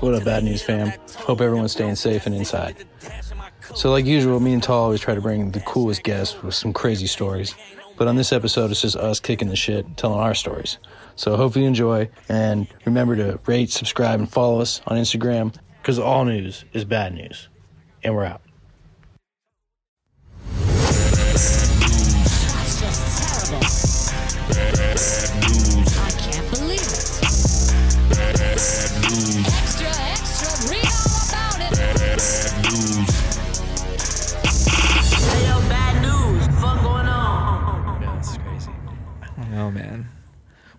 What up, Bad News fam? Hope everyone's staying safe and inside. So, like usual, me and Tall always try to bring the coolest guests with some crazy stories. But on this episode, it's just us kicking the shit, telling our stories. So, hope you enjoy, and remember to rate, subscribe, and follow us on Instagram because all news is bad news. And we're out.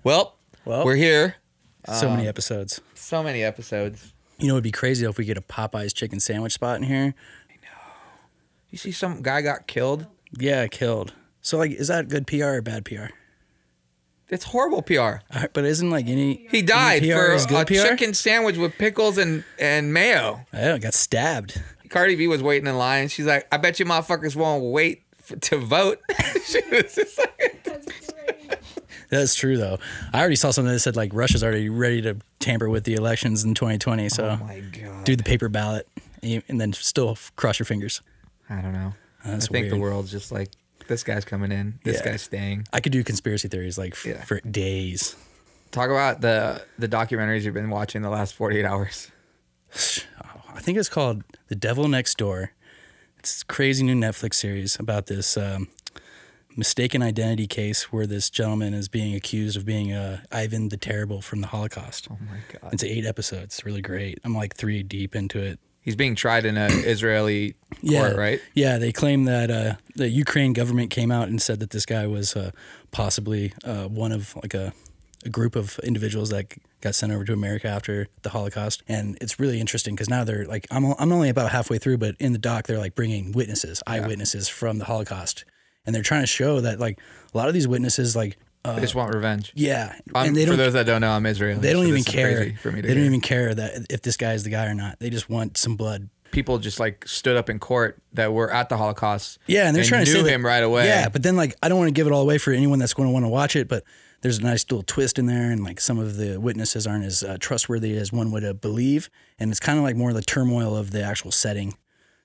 Well, Well- we're here. So many episodes. So many episodes. You know, it'd be crazy if we get a Popeyes chicken sandwich spot in here. I know. You see, some guy got killed. Yeah, killed. So, like, is that good PR or bad PR? It's horrible PR. Uh, But isn't like any He died PR for is a PR? chicken sandwich with pickles and and mayo. Yeah, got stabbed. Cardi B was waiting in line. She's like, "I bet you motherfuckers won't wait f- to vote." she was just like, That's true though. I already saw something that said like Russia's already ready to tamper with the elections in 2020. So "Oh my god." do the paper ballot and then still cross your fingers. I don't know. That's I think the world's just like, this guy's coming in. This Yeah. guy's staying. I could do conspiracy theories like f- Yeah. for days. Talk about the the documentaries you've been watching the last 48 hours. I think it's called The Devil Next Door. It's a crazy new Netflix series about this um, mistaken identity case where this gentleman is being accused of being uh, Ivan the Terrible from the Holocaust. Oh my god. It's eight episodes. It's really great. I'm like three deep into it. He's being tried in an Israeli court, right? Yeah, they claim that uh, the Ukraine government came out and said that this guy was uh, possibly uh, one of like a, a group of individuals that got sent over to America after the Holocaust. And it's really interesting because now they're like, I'm, I'm only about halfway through, but in the doc, they're like bringing witnesses, eyewitnesses from the Holocaust. And they're trying to show that like a lot of these witnesses, like, uh, They just want revenge. yeah, I'm, and they for don't those that don't know, I'm Israeli. they don't so even care. For me to they don't even care that if this guy is the guy or not. They just want some blood. People just like stood up in court that were at the Holocaust. Yeah, and they're trying to that- him right away. Yeah, but then like I don't want to give it all away for anyone that's going to want to watch it, but there's a nice little twist in there, and like some of the witnesses aren't as uh, trustworthy as one would uh, believe, and it's kind of like more the turmoil of the actual setting.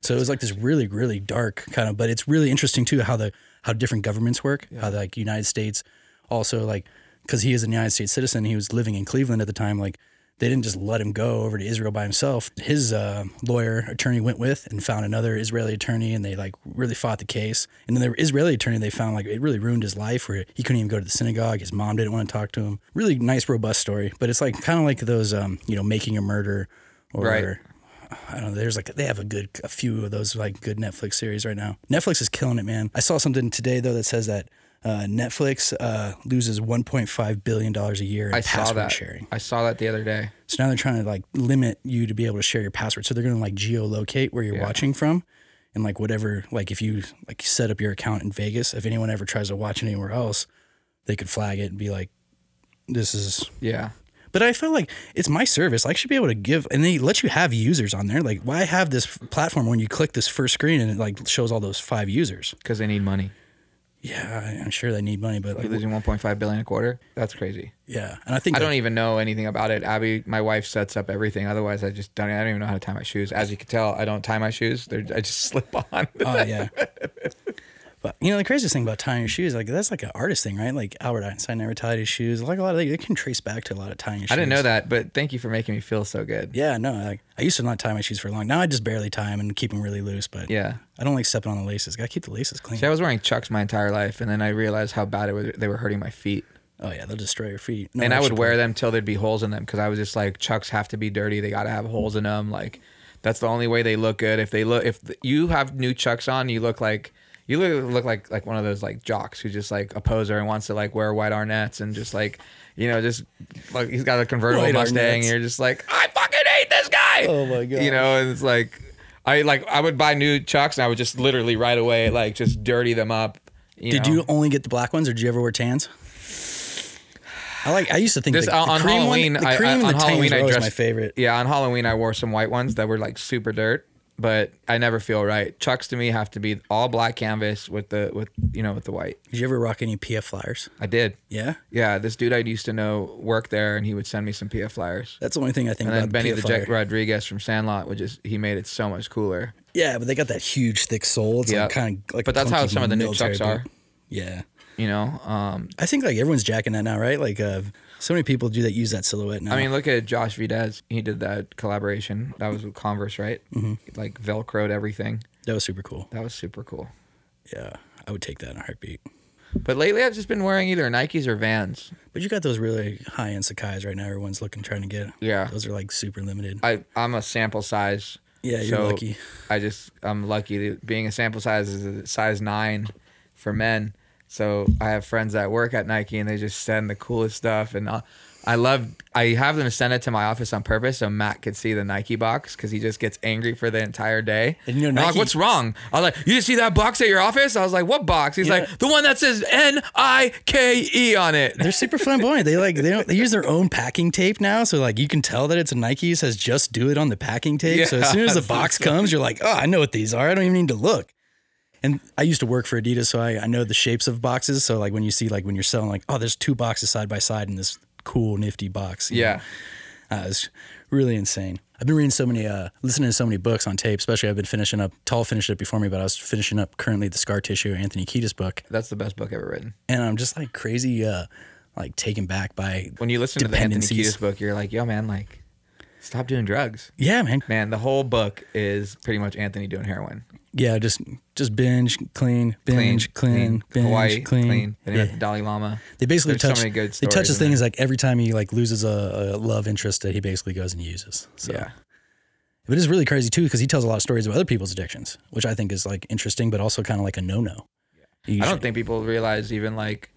So it was like this really, really dark kind of, but it's really interesting too how the how different governments work. How like United States also like because he is a United States citizen, he was living in Cleveland at the time. Like they didn't just let him go over to Israel by himself. His uh, lawyer attorney went with and found another Israeli attorney, and they like really fought the case. And then the Israeli attorney they found like it really ruined his life, where he couldn't even go to the synagogue. His mom didn't want to talk to him. Really nice, robust story, but it's like kind of like those um, you know making a murder or. Right. I don't know. There's like they have a good a few of those like good Netflix series right now. Netflix is killing it, man. I saw something today though that says that uh, Netflix uh, loses 1.5 billion dollars a year in I saw password that. sharing. I saw that the other day. So now they're trying to like limit you to be able to share your password. So they're going to like geolocate where you're Yeah. watching from, and like whatever like if you like set up your account in Vegas, if anyone ever tries to watch anywhere else, they could flag it and be like, "This is." Yeah. But I feel like it's my service. I should be able to give, and they let you have users on there. Like, why have this platform when you click this first screen and it like shows all those five users? Because they need money. Yeah, I'm sure they need money, but You're like, losing 1.5 billion a quarter. That's crazy. yeah, and I think I don't even know anything about it. Abby, my wife sets up everything. Otherwise, I just don't. I don't even know how to tie my shoes. As you can tell, I don't tie my shoes. They're, I just slip on. Oh yeah. But you know the craziest thing about tying your shoes, like that's like an artist thing, right? Like Albert Einstein never tied his shoes. Like a lot of they, they can trace back to a lot of tying your shoes. I didn't know that, but thank you for making me feel so good. Yeah, no, like I used to not tie my shoes for long. Now I just barely tie them and keep them really loose. But Yeah. I don't like stepping on the laces. Got to keep the laces clean. See, I was wearing Chucks my entire life, and then I realized how bad it was. They were hurting my feet, Oh yeah, they'll destroy your feet. No and I would wear them till there'd be holes in them because I was just like, Chucks have to be dirty. They got to have holes in them. Like, that's the only way they look good. If they look, if you have new Chucks on, you look like you look, look like like one of those like jocks who's just like a poser and wants to like wear white Arnett's and just like you know just like he's got a convertible White Mustang. And you're just like, I fucking hate this guy. Oh my God. You know, and it's like. I like I would buy new chucks and I would just literally right away like just dirty them up. You Did know? you only get the black ones, or did you ever wear tans? I like. I used to think This the, on, the on cream Halloween. one, the cream I, and on the Halloween, tans I dressed my favorite. Yeah, on Halloween, I wore some white ones that were like super dirt. But I never feel right. Chucks to me have to be all black canvas with the with you know with the white. Did you ever rock any PF flyers? I did. Yeah, Yeah, this dude I used to know worked there, and he would send me some PF flyers. that's the only thing I think And then Benny PF the. Jet Rodriguez from Sandlot which is he made it so much cooler. Yeah, but they got that huge thick sole. It's Yeah. like kind of like. But that's how some of the new Chucks are. Yeah, You know, um, I think like everyone's jacking that now, right? Like, uh, so many people do that use that silhouette now. I mean, look at Josh Vides. He did that collaboration. That was with Converse, right? Mm-hmm. Like Velcroed everything. that was super cool. That was super cool. Yeah, I would take that in a heartbeat. But lately, I've just been wearing either Nikes or Vans. But you got those really high end Sacai's right now. Everyone's looking trying to get. Yeah. those are like super limited. I I'm a sample size. Yeah, you're so lucky. I just I'm lucky. Being a sample size is a size nine for men. So I have friends that work at Nike and they just send the coolest stuff. And I, I love. I have them send it to my office on purpose so Matt could see the Nike box because he just gets angry for the entire day. And you know, I'm like, what's wrong? I was like, you didn't see that box at your office? I was like, what box? He's know- like, the one that says N I K E on it. They're super flamboyant. They like they don't they use their own packing tape now, so like you can tell that it's a Nike. It says just do it on the packing tape. so as soon as the box comes, you're like, oh, I know what these are. I don't even need to look. And I used to work for Adidas, so I, I know the shapes of boxes. So like when you see like when you're selling like, oh, there's two boxes side by side in this cool nifty box. Yeah. uh, it's really insane. I've been reading so many, uh, listening to so many books on tape. Especially, I've been finishing up. Tall finished it before me, but I was finishing up currently the Scar Tissue Anthony Kiedis book, That's the best book ever written. and I'm just like crazy, uh, like taken back by When you listen to the Anthony Kiedis book, you're like, yo, man, like, stop doing drugs. Yeah, man. Man, the whole book is pretty much Anthony doing heroin. Yeah, just just binge, clean, binge, clean, binge, Hawaii, clean. clean. Then he Yeah. the Dalai Lama. They basically There's so many good they touch stories in thing is like every time he like loses a, a love interest that he basically goes and uses. So. Yeah. but it's really crazy too because he tells a lot of stories of other people's addictions, which I think is like interesting, but also kind of like a no no. I don't think people realize even like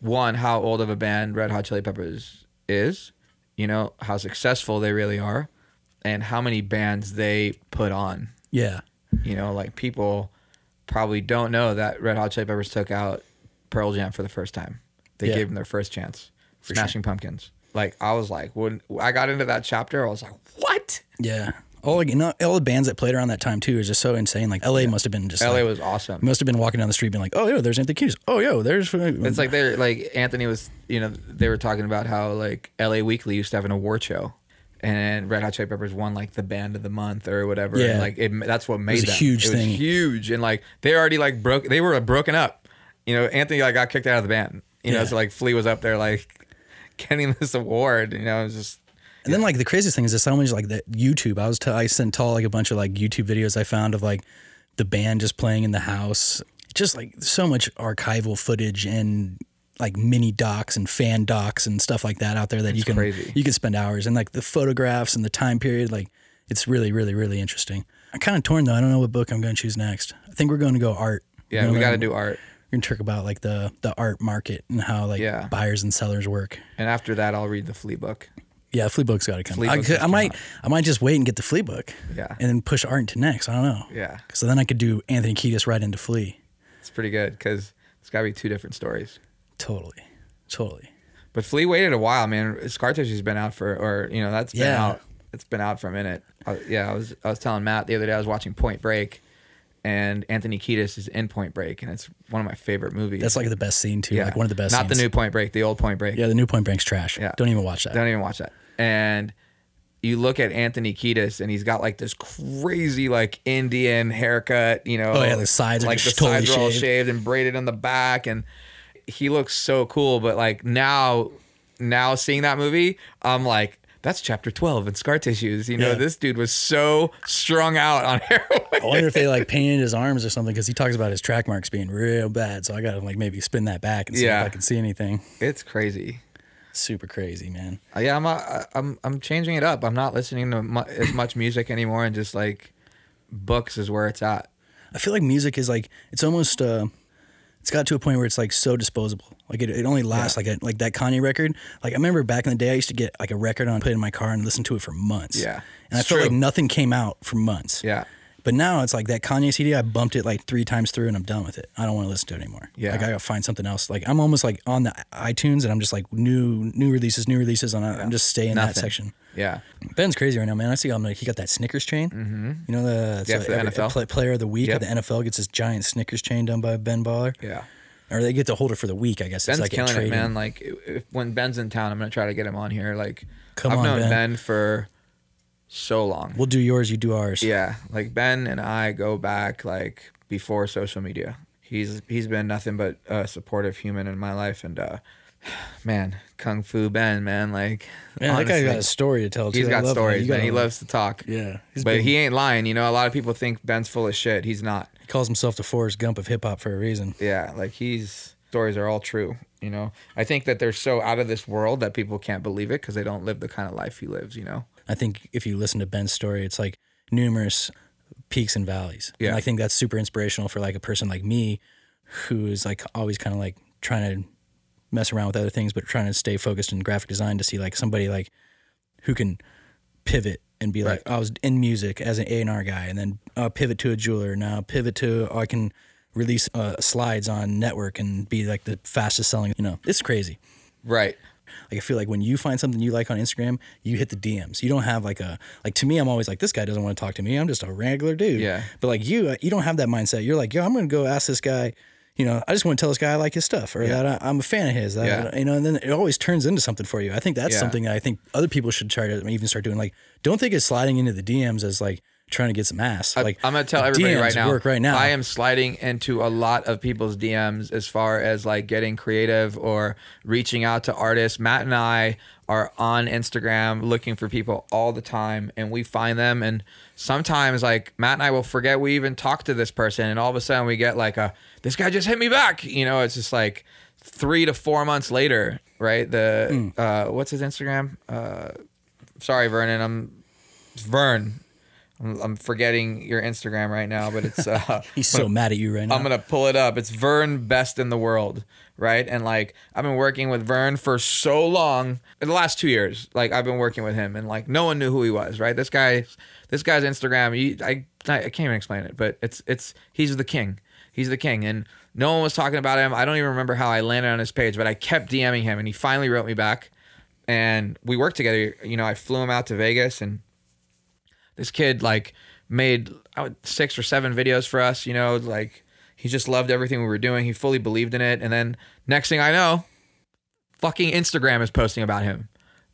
one how old of a band Red Hot Chili Peppers is, you know, how successful they really are and how many bands they put on. Yeah, You know, like people probably don't know that Red Hot Chili Peppers took out Pearl Jam for the first time. They Yeah. gave them their first chance. For Smashing Pumpkins. Like I was like when I got into that chapter, I was like, "What?" yeah. All like you know, all the bands that played around that time too is just so insane. Like L.A. must have been just LA like, was awesome. must have been walking down the street being like, oh yo, there's Anthony Kiedis. Oh yo, there's. It's like they're like Anthony was, you know, they were talking about how like LA Weekly used to have an award show, and Red Hot Chili Peppers won like the band of the month or whatever. Yeah. and, like it, that's what made was a them. huge it thing. Was huge, and like they already like broke. They were broken up. You know, Anthony like got kicked out of the band. You know, so like Flea was up there like getting this award. You know, it was just And then like the craziest thing is just how much like the YouTube. I was t- I sent Tall like a bunch of like YouTube videos I found of like the band just playing in the house. Just like so much archival footage and like mini docs and fan docs and stuff like that out there that you can crazy. you can spend hours and like the photographs and the time period like it's really really really interesting. I'm kind of torn though. I don't know what book I'm going to choose next. I think we're going to go art. yeah. We got to do art, We're going to talk about like the the art market and how like Yeah. buyers and sellers work. and after that, I'll read the Flea book. Yeah, flea book's got to come. I, could- I might, out. I might just wait and get the flea book. Yeah. and then push art into next. I don't know. Yeah, So then I could do Anthony Kiedis right into Flea. it's pretty good because it's got to be two different stories. Totally, totally. But Flea waited a while, man. Scar Tissue's been out for, or you know, that's been Yeah. out. It's been out for a minute. I, yeah, I was I was telling Matt the other day I was watching Point Break, and Anthony Kiedis is in Point Break, and it's one of my favorite movies. That's like the best scene too. yeah, Like one of the best. Not scenes. the new Point Break, the old Point Break. Yeah, the new Point Break's trash. Yeah. Don't even watch that. Don't even watch that. And you look at Anthony Kiedis, and he's got like this crazy like Indian haircut. You know, Oh, yeah, the sides are like the totally sides are all shaved. shaved and braided on the back, and he looks so cool. But like now, now seeing that movie, I'm like. That's chapter 12 in Scar Tissues. You know, Yeah. this dude was so strung out on heroin. I wonder if they like painted his arms or something because he talks about his track marks being real bad. So I gotta like maybe spin that back and see Yeah. if I can see anything. It's crazy. Super crazy, man. Uh, Yeah, I'm uh, I'm I'm changing it up. I'm not listening to mu- as much music anymore, and just like books is where it's at. I feel like music is like it's almost uh it's got to a point where it's like so disposable. Like it, it only lasts like a, like that Kanye record. Like I remember back in the day I used to get like a record on put it in my car and listen to it for months. Yeah, And I it's felt like nothing came out for months. Yeah, But now it's like that Kanye CD. I bumped it like three times through, and I'm done with it. I don't want to listen to it anymore. Yeah. like I gotta find something else. Like I'm almost like on the iTunes, and I'm just like new new releases, new releases. On I'm just staying in that section. Yeah. Ben's crazy right now, man. I see him like he got that Snickers chain. Mm-hmm. You know the, Yeah, the every- NFL. play- player of the week Yep. at the NFL gets this giant Snickers chain done by Ben Baller, Yeah. or they get to hold it for the week. I guess Ben's it's like a killing it, man. Like if, when Ben's in town, I'm gonna try to get him on here. Like Come I've on, known Ben. ben. for so long. We'll do yours, you do ours. Yeah, like Ben and I go back like before social media. He's he's been nothing but a supportive human in my life, and uh, man, Kung Fu Ben, man, like Man, that guy got a story to tell. Too. He's got stories, man. He loves to talk. Yeah, but been- he ain't lying. You know, a lot of people think Ben's full of shit. He's not. He calls himself the Forrest Gump of hip hop for a reason. Yeah, like he's stories are all true. You know, I think that they're so out of this world that people can't believe it because they don't live the kind of life he lives. You know. I think if you listen to Ben's story, it's like numerous peaks and valleys. Yeah. And I think that's super inspirational for like a person like me who is like always kind of like trying to mess around with other things, but trying to stay focused in graphic design to see like somebody like who can pivot and be like, I was in music as an A&R guy and then uh, pivot to a jeweler. Now pivot to, oh, I can release uh, slides on network and be like the fastest selling, you know, it's crazy. Right. Like I feel like when you find something you like on Instagram, you hit the DMs. You don't have like a like to me. I'm always like this guy doesn't want to talk to me. I'm just a regular dude. Yeah. But like you, uh, you don't have that mindset. You're like, yo, I'm gonna go ask this guy. You know, I just want to tell this guy I like his stuff or that I, I'm a fan of his. That, Yeah. You know, and then it always turns into something for you. I think that's Yeah. something I think other people should try to even start doing. Like, don't think of sliding into the DMs as like trying to get some ass. Like I'm gonna tell everybody DMs right now. Work right now. I am sliding into a lot of people's DMs as far as like getting creative or reaching out to artists. Matt and I are on Instagram looking for people all the time, and we find them. And sometimes like Matt and I will forget we even talked to this person, and all of a sudden we get like a this guy just hit me back. You know, it's just like three to four months later, right? The Hmm. uh, what's his Instagram? Uh, sorry, Vernon. I'm Vern. I'm, I'm forgetting your Instagram right now, but it's uh, He's so mad at you right now. I'm gonna pull it up. It's Vern Best in the World, right? And like I've been working with Vern for so long. In the last two years, like I've been working with him, and like no one knew who he was, right? This guy, this guy's Instagram. You, I, I can't even explain it, but it's it's he's the king. He's the king, and no one was talking about him. I don't even remember how I landed on his page, but I kept DMing him, and he finally wrote me back, and we worked together. You know, I flew him out to Vegas, and this kid like made uh, six or seven videos for us you know like he just loved everything we were doing he fully believed in it and then next thing i know fucking instagram is posting about him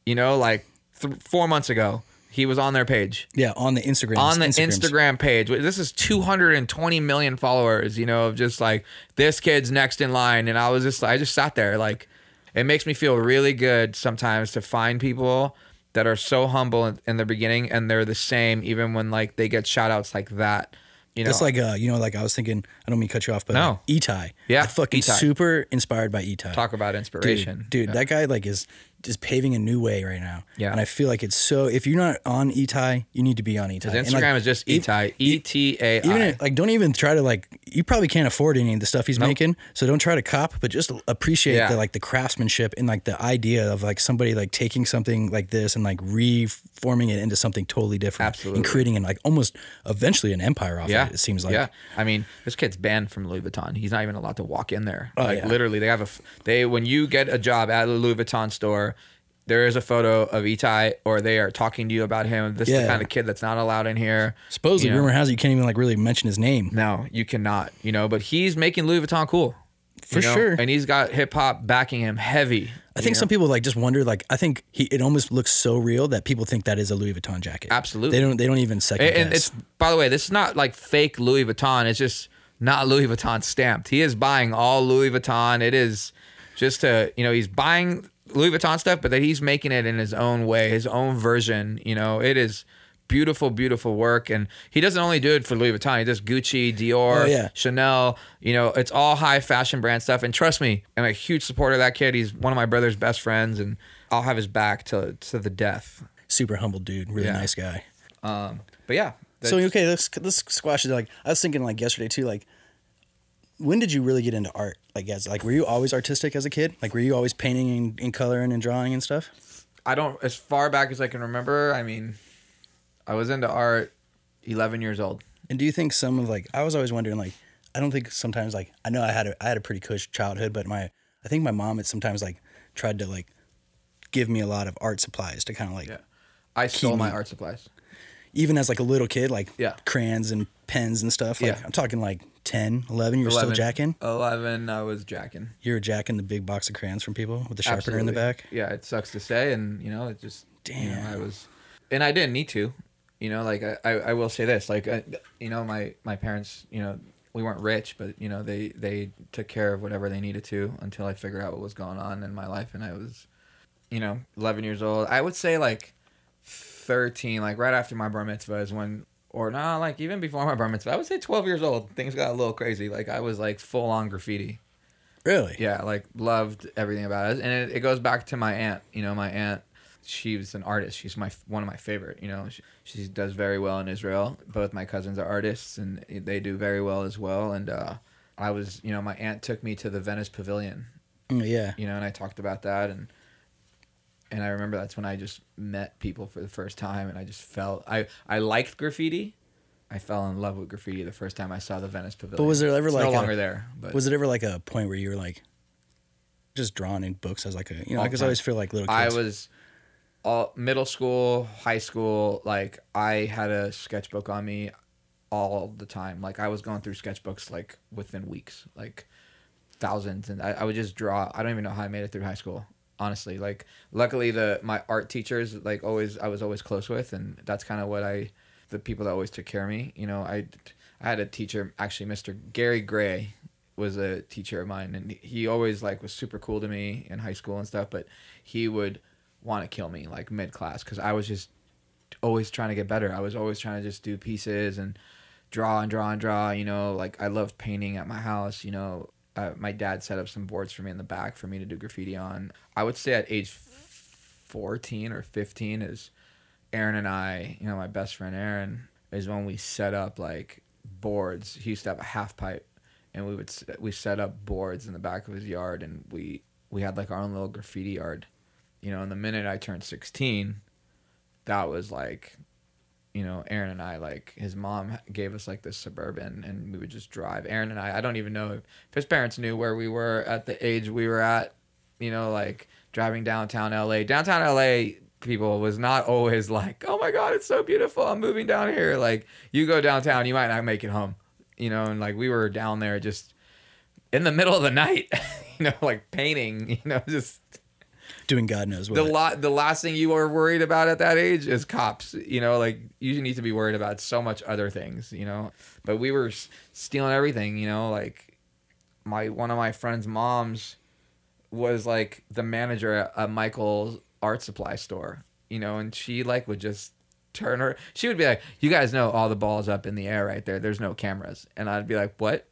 you know like th- four months ago he was on their page yeah, on the Instagram. on the Instagrams. Instagram page. This is 220 million followers, you know, of just like this kid's next in line. And I was just, I just sat there. Like, it makes me feel really good sometimes to find people that are so humble in, in the beginning and they're the same even when like they get shout outs like that. You know, It's like uh, you know, like I was thinking. I don't mean to cut you off, but No. uh, Etai. Yeah, I fucking super inspired by Etai. talk about inspiration. dude, dude Yeah. that guy like is is paving a new way right now. Yeah. and I feel like it's so. If you're not on Etai, you need to be on Etai. His Instagram like, is just Etai, E T A Even if- like, don't even try to like. You probably can't afford any of the stuff he's Nope. making, so don't try to cop. But just appreciate Yeah. the like the craftsmanship and like the idea of like somebody like taking something like this and like reforming it into something totally different. Absolutely. and creating an like almost eventually an empire off Yeah, of it. It seems like. Yeah, I mean, this kid's banned from Louis Vuitton. He's not even allowed to walk in there. Oh, like yeah. literally, they have a, they when you get a job at a Louis Vuitton store, there is a photo of Etai, or they are talking to you about him. This is Yeah. the kind of kid that's not allowed in here. Supposedly, You know? rumor has it you can't even like really mention his name. No, you cannot. You know, but he's making Louis Vuitton cool. For you know? sure. and he's got hip hop backing him heavy. I think some people like just wonder like I think he it almost looks so real that people think that is a Louis Vuitton jacket. Absolutely. They don't they don't even second And, and guess. it's by the way, this is not like fake Louis Vuitton. It's just not Louis Vuitton stamped. He is buying all Louis Vuitton. It is just to you know he's buying Louis Vuitton stuff, but that he's making it in his own way, his own version. You know, it is beautiful, beautiful work. And he doesn't only do it for Louis Vuitton. He does Gucci, Dior, Oh, yeah. Chanel. You know, it's all high fashion brand stuff. And trust me, I'm a huge supporter of that kid. He's one of my brother's best friends, and I'll have his back to to the death. super humble dude, really Yeah. nice guy. Um, but yeah. So okay, let's let's squash it. Like I was thinking like yesterday too. Like when did you really get into art? Like as like were you always artistic as a kid? Like were you always painting and, and coloring and drawing and stuff? I don't as far back as I can remember. I mean, I was into art 11 years old. And do you think some of like I was always wondering like I don't think sometimes like I know I had a I had a pretty cush childhood, but my I think my mom had sometimes like tried to like give me a lot of art supplies to kind of like Yeah. I stole my me- art supplies. even as like a little kid like Yeah. crayons and pens and stuff. Like Yeah. I'm talking like 10, 11, you're still 11 jacking. 11, I was jacking. You were jacking the big box of crayons from people with the sharpener in the Absolutely. back. Yeah, it sucks to say, and you know, it just You know, Damn. I was, and I didn't need to. You know, like I, I, I will say this, like uh, you know, my my parents, you know, we weren't rich, but you know, they they took care of whatever they needed to until I figured out what was going on in my life, and I was, you know, 11 years old. I would say like 13, like right after my bar mitzvah is when. Or not like even before my bar mitzvah, I would say 12 years old. Things got a little crazy. Like I was like full on graffiti. Really? Yeah, like loved everything about it, and it, it goes back to my aunt. You know, my aunt, she's an artist. She's my one of my favorite. You know, she, she does very well in Israel. Both my cousins are artists, and they do very well as well. And uh, I was, you know, my aunt took me to the Venice Pavilion. Mm, yeah. You know, and I talked about that, and and I remember that's when I just met people for the first time, and I just felt I I liked graffiti. I fell in love with graffiti the first time I saw the Venice Pavilion. But was there ever It's like no a- longer there? But Was it ever like a point where you were like just drawing in books as like a you know, All I the guess I always feel like little I was all middle school, high school, like I had a sketchbook on me all the time. Like I was going through sketchbooks like within weeks, like thousands, and I, I would just draw. I don't even know how I made it through high school. Honestly, like luckily the my art teachers like always I was always close with, and that's kind of what I the people that always took care of me. You know, I I had a teacher actually, Mr. Gary Gray was a teacher of mine, and he always like was super cool to me in high school and stuff. But he would want to kill me like mid class because I was just always trying to get better. I was always trying to just do pieces and draw and draw and draw. You know, like I loved painting at my house. You know, uh, my dad set up some boards for me in the back for me to do graffiti on. I would say at age fourteen or fifteen is Aaron and I. You know, my best friend Aaron is when we set up like boards. He used to have a half pipe, and we would we set up boards in the back of his yard, and we we had like our own little graffiti yard. You know, and the minute I turned sixteen, that was like you know, Aaron and I like his mom gave us like this suburban, and we would just drive. Aaron and I, I don't even know if his parents knew where we were at the age we were at. You know, like driving downtown LA. Downtown LA people was not always like, "Oh my God, it's so beautiful. I'm moving down here." Like you go downtown, you might not make it home. You know, and like we were down there just in the middle of the night. you know, like painting. You know, just doing God knows what. the lot the last thing you are worried about at that age is cops you know like you need to be worried about so much other things you know? But we were s- stealing everything you know like my one of my friend's moms was like the manager at a michael's art supply store you know and she like would just turn her she would be like you guys know all the balls up in the air right there. There's no cameras. And i'd be like what?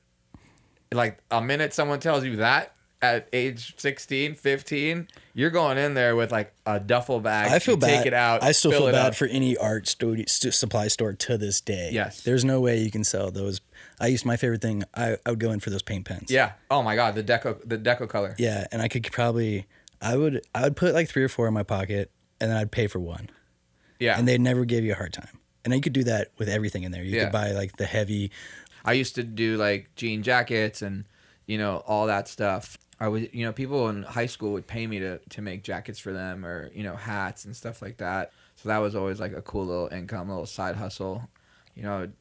Like a minute someone tells you that at age 16 15 you're going in there with like a duffel bag I feel bad. take it out I still feel bad up. for any art studio, st- supply store to this day. Yes. There's no way you can sell those. I used my favorite thing. I, I would go in for those paint pens. yeah oh my god the deco the deco color Yeah, and I could probably I would I would put like three or four in my pocket, and then I'd pay for one, yeah and they'd never give you a hard time. And you could do that with everything in there. You Yeah. could buy like the heavy. I used to do like jean jackets and you know all that stuff. I would you know people in high school would pay me to to make jackets for them or you know hats and stuff like that. So that was always like a cool little income, little side hustle. You know, I would,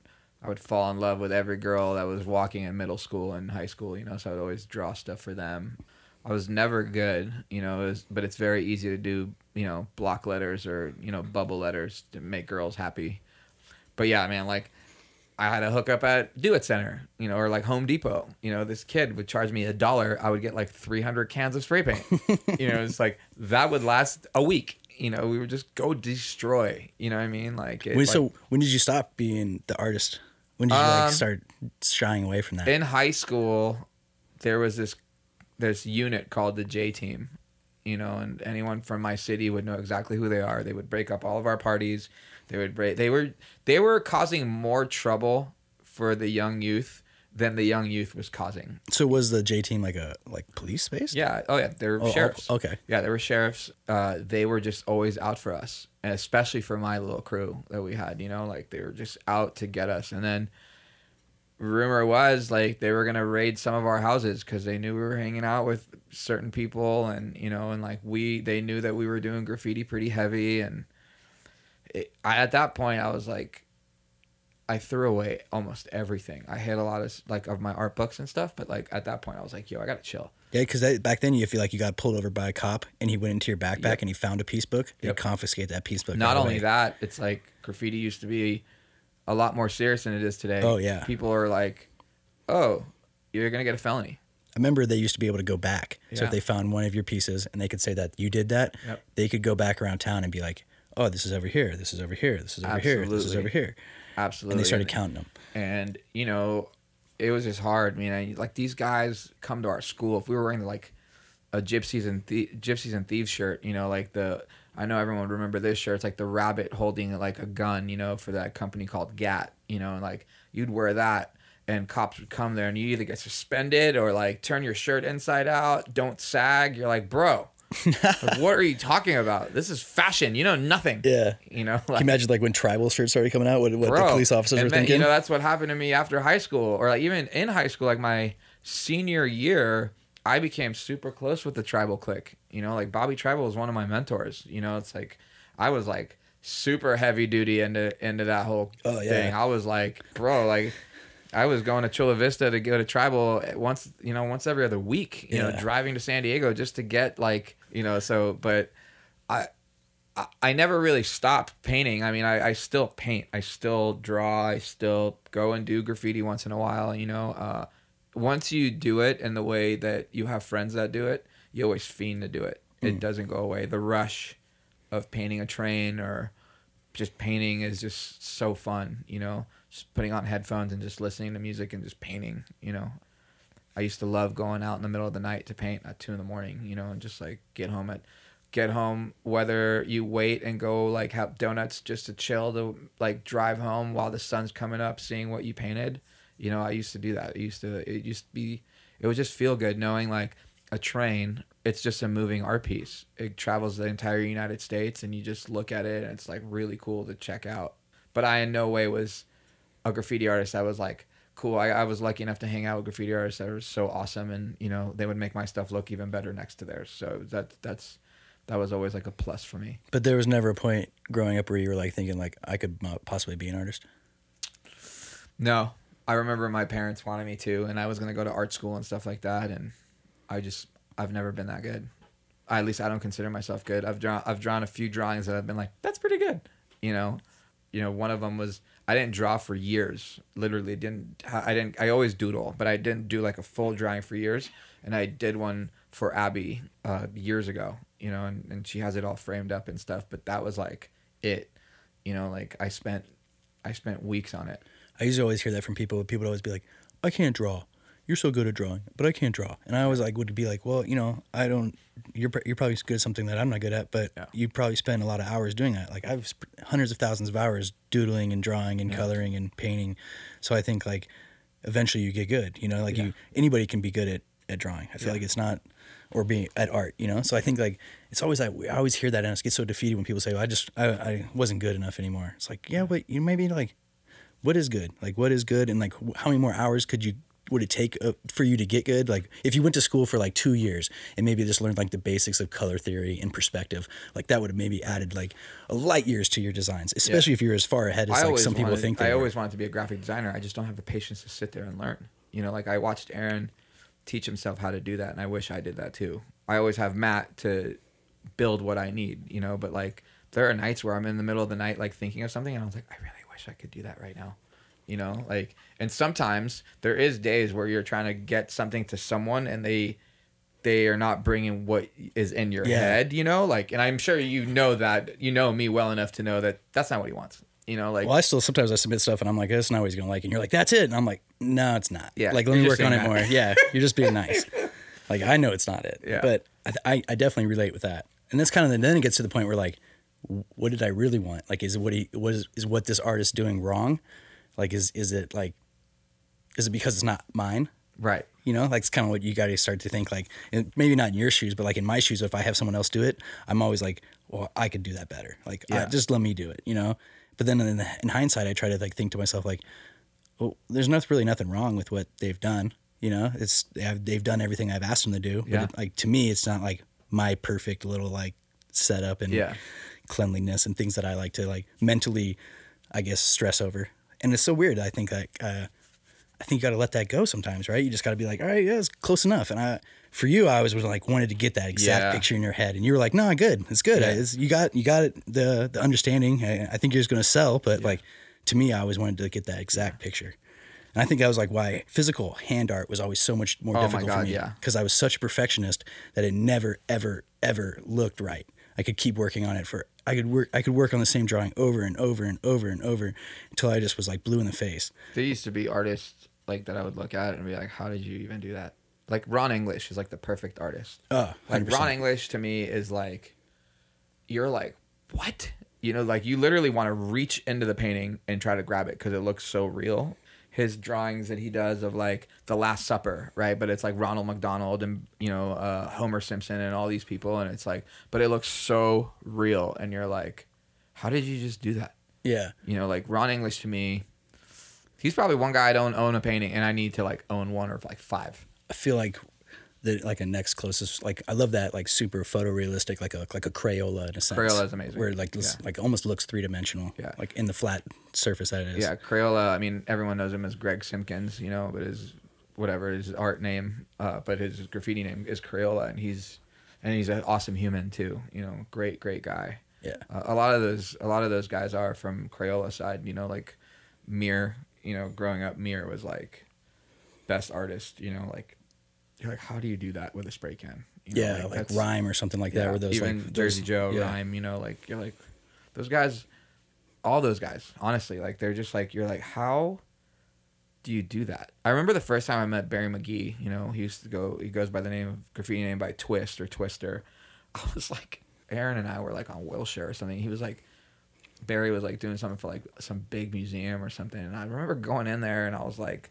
I would fall in love with every girl that was walking in middle school and high school. You know, so I would always draw stuff for them. I was never good, you know, it was, but it's very easy to do, you know, block letters or you know bubble letters to make girls happy. But yeah, man, like I had a hookup at Do It Center, you know, or like Home Depot. You know, this kid would charge me a dollar. I would get like 300 cans of spray paint. you know, it's like that would last a week. You know, we would just go destroy. You know what I mean? Like, it, When, like so when did you stop being the artist? When did you like Um, start shying away from that? in high school, there was this this unit called the J Team. You know, and anyone from my city would know exactly who they are. They would break up all of our parties. They would break. They were they were causing more trouble for the young youth than the young youth was causing. so was the J team like a like police based? Yeah. Oh yeah. They were Oh, oh, sheriffs. okay. Yeah, they were sheriffs. Uh, they were just always out for us, and especially for my little crew that we had. You know, like they were just out to get us. And then rumor was like they were gonna raid some of our houses because they knew we were hanging out with certain people, and you know, and like we, they knew that we were doing graffiti pretty heavy, and it, I at that point I was like, I threw away almost everything. I had a lot of like of my art books and stuff, but like at that point I was like, yo, I gotta chill. Yeah, because back then you feel like you got pulled over by a cop and he went into your backpack Yep. and he found a piece book. They Yep. confiscate that piece book. Not right only away. that, it's like graffiti used to be a lot more serious than it is today. Oh, yeah. people are like, oh, you're gonna get a felony. I remember they used to be able to go back. Yeah. So if they found one of your pieces and they could say that you did that, Yep. they could go back around town and be like, "Oh, this is over here. This is over here. This is over here. This is over here." Absolutely. And they started counting them. and you know it was just hard I mean I, like these guys come to our school if we were wearing like a gypsies and Thie- gypsies and thieves shirt you know like the i know everyone would remember this shirt it's like the rabbit holding like a gun you know for that company called gat you know and like you'd wear that and cops would come there and you either get suspended or like turn your shirt inside out don't sag you're like bro like, what are you talking about this is fashion you know nothing Yeah. you know Can you imagine like when tribal shirts started coming out? What, what the police officers were then, thinking? You know, that's what happened to me after high school, or like even in high school, like my senior year, I became super close with the tribal clique. You know, like Bobby Tribal was one of my mentors. You know, it's like I was like super heavy duty into into that whole Oh, yeah. thing. I was like, bro, like. I was going to Chula Vista to go to tribal once, you know, once every other week, you know, driving to San Diego just to get like, you know, so, but I, I- never really stopped painting. I mean, I, I still paint. I still draw. I still go and do graffiti once in a while. You know, uh, once you do it in the way that you have friends that do it, you always fiend to do it. It doesn't go away. The rush of painting a train or just painting is just so fun. You know, just putting on headphones and just listening to music and just painting. You know, I used to love going out in the middle of the night to paint at two in the morning, you know, and just like get home at get home whether you wait and go like have donuts just to chill to like drive home while the sun's coming up seeing what you painted. You know, I used to do that. It used to it used to be it would just feel good knowing like a train, it's just a moving art piece. It travels the entire United States and you just look at it and it's like really cool to check out. But I in no way was a graffiti artist i was like cool. I, I was lucky enough to hang out with graffiti artists that were so awesome, and you know they would make my stuff look even better next to theirs. So that that's that was always like a plus for me. but there was never a point growing up where you were like thinking like I could possibly be an artist. No, I remember my parents wanted me to, and I was gonna go to art school and stuff like that, and I just I've never been that good. at least I don't consider myself good. I've drawn I've drawn a few drawings that I've been like that's pretty good. You know, you know one of them was I didn't draw for years. Literally didn't I didn't I always doodle, but I didn't do like a full drawing for years. And I did one for Abby uh, years ago. You know, and, and she has it all framed up and stuff. But that was like it. You know, like I spent I spent weeks on it. I used to always hear that from people. People would always be like, "I can't draw. You're so good at drawing, but I can't draw." And I always like would be like, "Well, you know, I don't. You're you're probably good at something that I'm not good at, but Yeah. you probably spend a lot of hours doing that. Like I've sp- hundreds of thousands of hours doodling and drawing and coloring and painting. So I think like eventually you get good. You know, like you anybody can be good at at drawing. I feel Yeah. like it's not or being at art. You know, so I think like it's always like I always hear that and I get so defeated when people say, well, "I just I, I wasn't good enough anymore." It's like, yeah, but you maybe like what is good like what is good and like how many more hours could you would it take uh, for you to get good like if you went to school for like two years and maybe just learned like the basics of color theory and perspective like that would have maybe added like a light years to your designs especially if you're as far ahead as I like some people wanted, think I are. always wanted to be a graphic designer. I just don't have the patience to sit there and learn. You know, like I watched Aaron teach himself how to do that, and I wish I did that too. I always have Matt to build what I need. You know, but like there are nights where I'm in the middle of the night, like thinking of something, and I was like, I really wish I could do that right now. You know, like, and sometimes there is days where you're trying to get something to someone, and they they are not bringing what is in your Yeah. head. You know, like, and I'm sure you know that. You know me well enough to know that that's not what he wants. You know, like well, I still sometimes I submit stuff and I'm like, that's not what he's gonna like, and you're like, that's it, and I'm like, no, it's not. Yeah, like let me work on it that. more. Yeah, you're just being nice. like I know it's not it. Yeah. but I, I I definitely relate with that, and that's kind of the, then it gets to the point where like, what did I really want? Like, is what he was is what this artist doing wrong? Like, is is it like, is it because it's not mine? right. You know, like it's kind of what you got to start to think. Like, maybe not in your shoes, but like in my shoes, if I have someone else do it, I'm always like, well, I could do that better. Like, uh, Yeah. just let me do it. You know. But then in, in hindsight, I try to like think to myself like, well, there's not really nothing wrong with what they've done. You know, it's they've done everything I've asked them to do. Yeah. But it, like to me, it's not like my perfect little like setup and Yeah. cleanliness and things that I like to like mentally, I guess, stress over. And it's so weird. I think like uh, I think you got to let that go sometimes, right? You just got to be like, all right, yeah, it's close enough. And I, for you, I always was like wanted to get that exact Yeah. picture in your head, and you were like, no, good, it's good. Yeah. It's, you got you got it, the the understanding. I, I think you're just gonna sell, but like to me, I always wanted to get that exact picture. And I think that was like why physical hand art was always so much more Oh difficult for God, me. yeah. Because I was such a perfectionist that it never, ever, ever looked right. I could keep working on it for I could work I could work on the same drawing over and over and over and over until I just was like blue in the face. There used to be artists like that I would look at and be like, "How did you even do that?" Like Ron English is like the perfect artist. Oh, like 100%. Ron English to me is like, you're like, what? You know, like you literally want to reach into the painting and try to grab it because it looks so real. His drawings that he does of like the Last Supper, right? But it's like Ronald McDonald and you know uh, Homer Simpson and all these people, and it's like, but it looks so real, and you're like, how did you just do that? Yeah. You know, like Ron English to me, he's probably one guy I don't own a painting, and I need to like own one or like five. I feel like the like a next closest like I love that like super photorealistic like a like a Craola in a sense. Craola is amazing. Where it, like this, Yeah. like almost looks three dimensional. Yeah. Like in the flat surface that it is. Yeah, Craola. I mean, everyone knows him as Greg Simkins, you know, but his whatever his art name, uh, but his graffiti name is Craola, and he's and he's an awesome human too. You know, great, great guy. Yeah. Uh, a lot of those, a lot of those guys are from Craola side. You know, like Mir. You know, growing up, Mir was like best artist. You know, like you're like, how do you do that with a spray can? You know, Yeah, like, that's- rhyme or something like that. yeah, Where those even like Jersey those- Joe, yeah. Rime, you know, like you're like those guys, all those guys. Honestly, like they're just like you're like, how do you do that? I remember the first time I met Barry McGee. You know, he used to go. He goes by the name of graffiti name by Twist or Twister. I was like, Aaron and I were like on Wilshire or something. He was like. Barry was like doing something for like some big museum or something, and I remember going in there and I was like,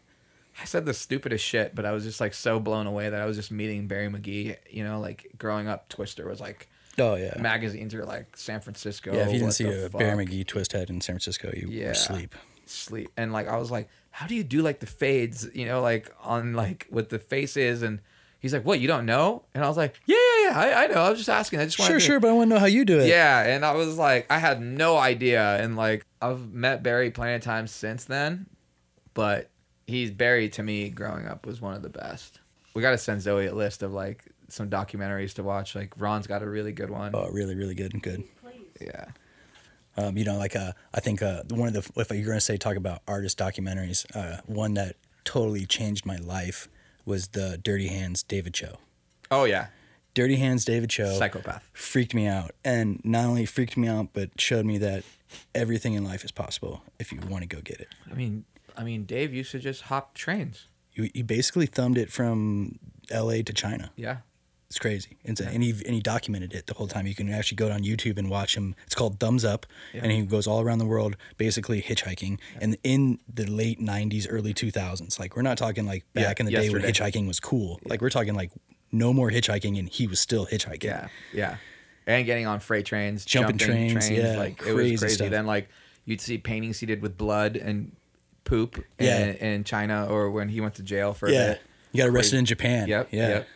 I said the stupidest shit, but I was just like so blown away that I was just meeting Barry McGee. You know, like growing up, Twister was like Oh yeah. magazines are like San Francisco. yeah. If you didn't see a Barry? McGee twist head in San Francisco, you Yeah. were asleep. sleep, and like I was like, how do you do like the fades? You know, like on like what the face is, and he's like, what you don't know? And I was like, yeah, yeah, yeah, I, I know. I was just asking. I just wanted Sure, to- sure, but I want to know how you do it. Yeah, and I was like, I had no idea, and like I've met Barry plenty of times since then, but he's Barry to me growing up was one of the best. We got to send Zoe a list of like some documentaries to watch. Like Ron's got a really good one. Oh, really, really good and good. Yeah. Um, you know, like uh, I think uh, one of the if you're gonna say talk about artist documentaries, uh, one that totally changed my life was the Dirty Hands David Choe. Oh yeah. Dirty Hands David Choe Psychopath. freaked me out, and not only freaked me out, but showed me that everything in life is possible if you want to go get it. I mean, I mean, Dave used to just hop trains. You, you basically thumbed it from L.A. to China. Yeah. It's crazy. It's and he and he documented it the whole time. You can actually go on YouTube and watch him. It's called Thumbs Up, and he goes all around the world basically hitchhiking. And in the late '90s, early 2000s, like we're not talking like Yeah, back in the day when hitchhiking was cool. Like we're talking like no more hitchhiking, and he was still hitchhiking. Yeah. Yeah. And getting on freight trains, Jumping jumping, trains, yeah, like it was crazy. stuff. Then like you'd see paintings he did with blood and poop Yeah. in, in China or when he went to jail for a yeah. bit. You got arrested Crazy. in Japan. Yep. Yeah. Yep.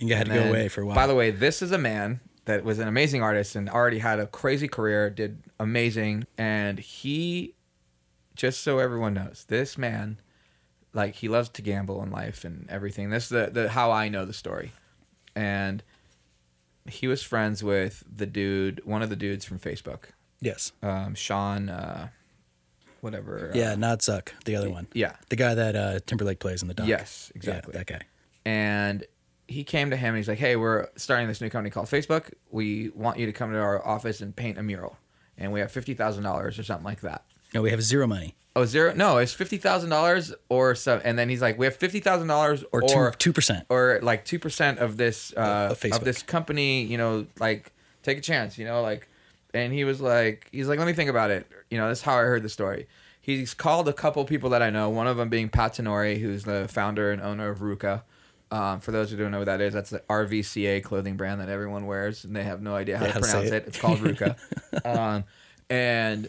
And you had And to go away for a while. By the way, this is a man that was an amazing artist and already had a crazy career, did amazing, and he just so everyone knows, this man like he loves to gamble in life and everything. This is the, the how I know the story. And he was friends with the dude, one of the dudes from Facebook. yes. Um, Sean uh, whatever. Yeah, uh, not Zuck, the other one. yeah. The guy that uh, Timberlake plays in the doc. Yes, Yeah, exactly. that guy. and he came to him and he's like, "Hey, we're starting this new company called Facebook. We want you to come to our office and paint a mural, and we have fifty thousand dollars or something like that." No, we have zero money. Oh, zero? No, it's fifty thousand dollars or so. And then he's like, "We have fifty thousand dollars Or or two two percent. or like two percent of this uh, Of of, this company. You know, like take a chance. You know, like." And he was like, he's like, let me think about it. You know, this is how I heard the story. He's called a couple people that I know. One of them being Pat Tenore, who's the founder and owner of Ruka. Um, for those who don't know what that is, that's the RVCA clothing brand that everyone wears, and they have no idea how Yeah, to how to say pronounce it. it. It's called Ruka. um, and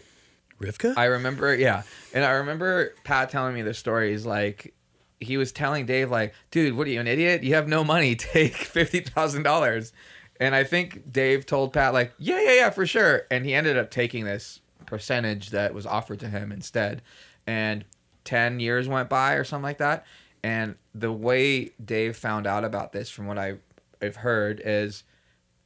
Rivka? I remember, yeah, and I remember Pat telling me the story. He's like, he was telling Dave, like, dude, what are you, an idiot? You have no money. Take fifty thousand dollars. And I think Dave told Pat, like, yeah, yeah, yeah, for sure. And he ended up taking this percentage that was offered to him instead. And ten years went by or something like that. And the way Dave found out about this, from what I, I've heard, is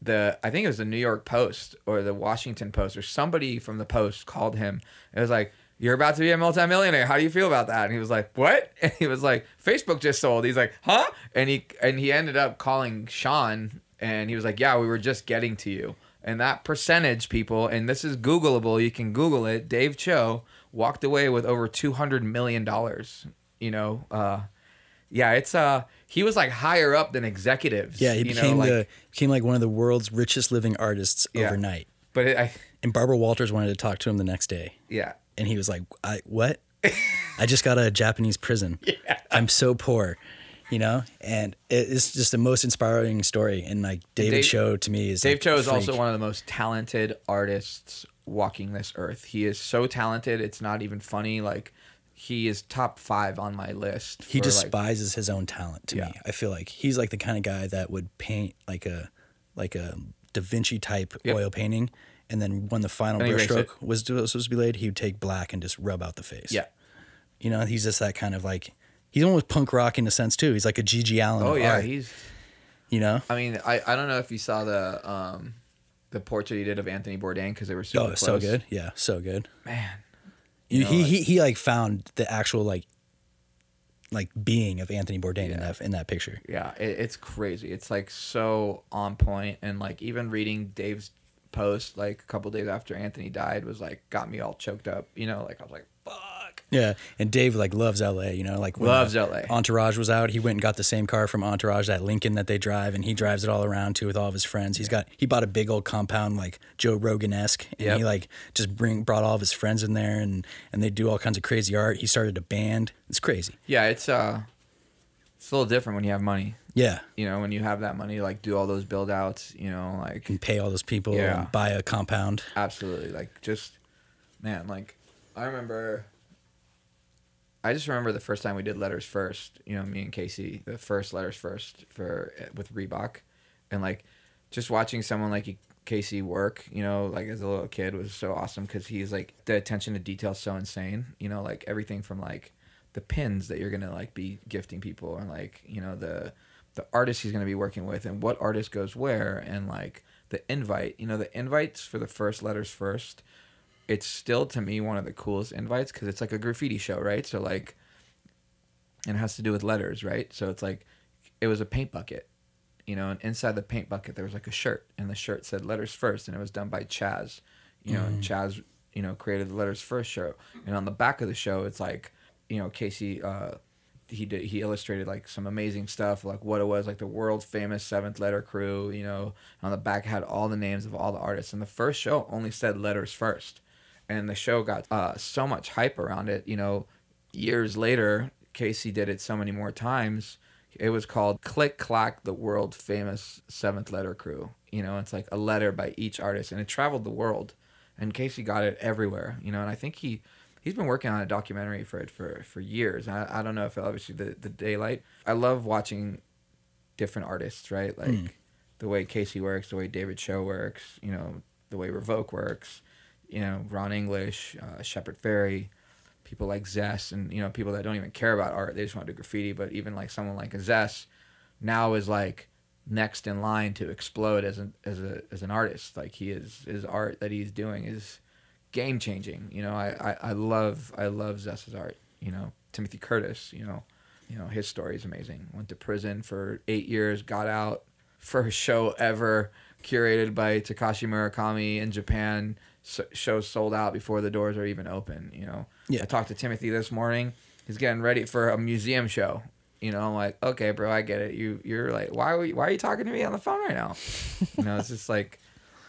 the I think it was the New York Post or the Washington Post or somebody from the Post called him. It was like, "You're about to be a multimillionaire. How do you feel about that?" And he was like, "What?" And he was like, "Facebook just sold." He's like, "Huh?" And he and he ended up calling Sean, and he was like, "Yeah, we were just getting to you." And that percentage, people, and this is Googleable. You can Google it. Dave Choe walked away with over two hundred million dollars. You know, uh, yeah, it's uh, he was like higher up than executives. yeah, he you became know, like, the became like one of the world's richest living artists Yeah. overnight. But it, I, And Barbara Walters wanted to talk to him the next day. yeah, and he was like, "I what? I just got of Japanese prison. I'm so poor." You know, and it's just the most inspiring story. And like David Dave- Choe to me is Dave like, Choe is freak. also one of the most talented artists walking this earth. He is so talented; it's not even funny. Like he is top five on my list. He for, like- despises his own talent to Yeah. me. I feel like he's like the kind of guy that would paint like a like a Da Vinci type Yep. oil painting, and then when the final brushstroke was supposed to be laid, he would take black and just rub out the face. yeah. you know, he's just that kind of like he's almost punk rock in a sense too. He's like a GG Allin. Oh yeah, art, he's. you know. I mean, I, I don't know if you saw the um the portrait he did of Anthony Bourdain because they were super Oh, close. so good. Yeah, so good. man. You know, he, like- he he like found the actual like like being of Anthony Bourdain in that in that picture. Yeah, it, it's crazy. It's like so on point, and like even reading Dave's post like a couple days after Anthony died was like got me all choked up. You know, like I was like. Yeah, and Dave like loves LA. You know, like when, Loves uh, LA. Entourage was out. He went and got the same car from Entourage, that Lincoln that they drive, and he drives it all around too with all of his friends. He's got he bought a big old compound like Joe Rogan esque, and Yep. he like just bring brought all of his friends in there, and and they do all kinds of crazy art. He started a band. It's crazy. Yeah, it's uh, it's a little different when you have money. Yeah, You know, when you have that money, like do all those build outs. You know, like and pay all those people Yeah. and buy a compound. absolutely, like just man, like I remember. I just remember the first time we did letters first. You know, me and Casey, the first letters first for with Reebok, and like just watching someone like Casey work. You know, like as a little kid was so awesome because he's like the attention to detail so insane. You know, like everything from like the pins that you're gonna like be gifting people, and like you know the the artist he's gonna be working with, and what artist goes where, and like the invite. You know, the invites for the first letters first it's still to me one of the coolest invites because it's like a graffiti show, right? So like, it has to do with letters, right? So it's like, it was a paint bucket, you know, and inside the paint bucket there was like a shirt, and the shirt said letters first, and it was done by Chaz, you know, and Chaz, you know, created the letters first show, and on the back of the show it's like, you know, Casey. uh he did he illustrated like some amazing stuff like what it was like the world famous seventh letter crew you know on the back had all the names of all the artists and the first show only said letters first and the show got uh, so much hype around it you know years later casey did it so many more times it was called click clack the world famous seventh letter crew you know it's like a letter by each artist and it traveled the world and casey got it everywhere you know and i think he he's been working on a documentary for it for for years. I, I don't know if obviously the the daylight. I love watching different artists, right? Like the way Casey works, the way David Choe works, you know, the way Revok works, you know, Ron English, uh, Shepard Fairey, people like Zess, and you know, people that don't even care about art, they just want to do graffiti. But even like someone like a Zess, now is like next in line to explode as an as a as an artist. Like he is his art that he's doing is game changing. You know, I, I, I love I love Zess's art. You know, Timothy Curtis. You know, you know his story is amazing. Went to prison for eight years, got out. First show ever curated by Takashi Murakami in Japan. So, show sold out before the doors are even open. You know, Yeah. I talked to Timothy this morning. He's getting ready for a museum show. You know, I'm like, okay, bro, I get it. You you're like, why are we, why are you talking to me on the phone right now? you know, it's just like,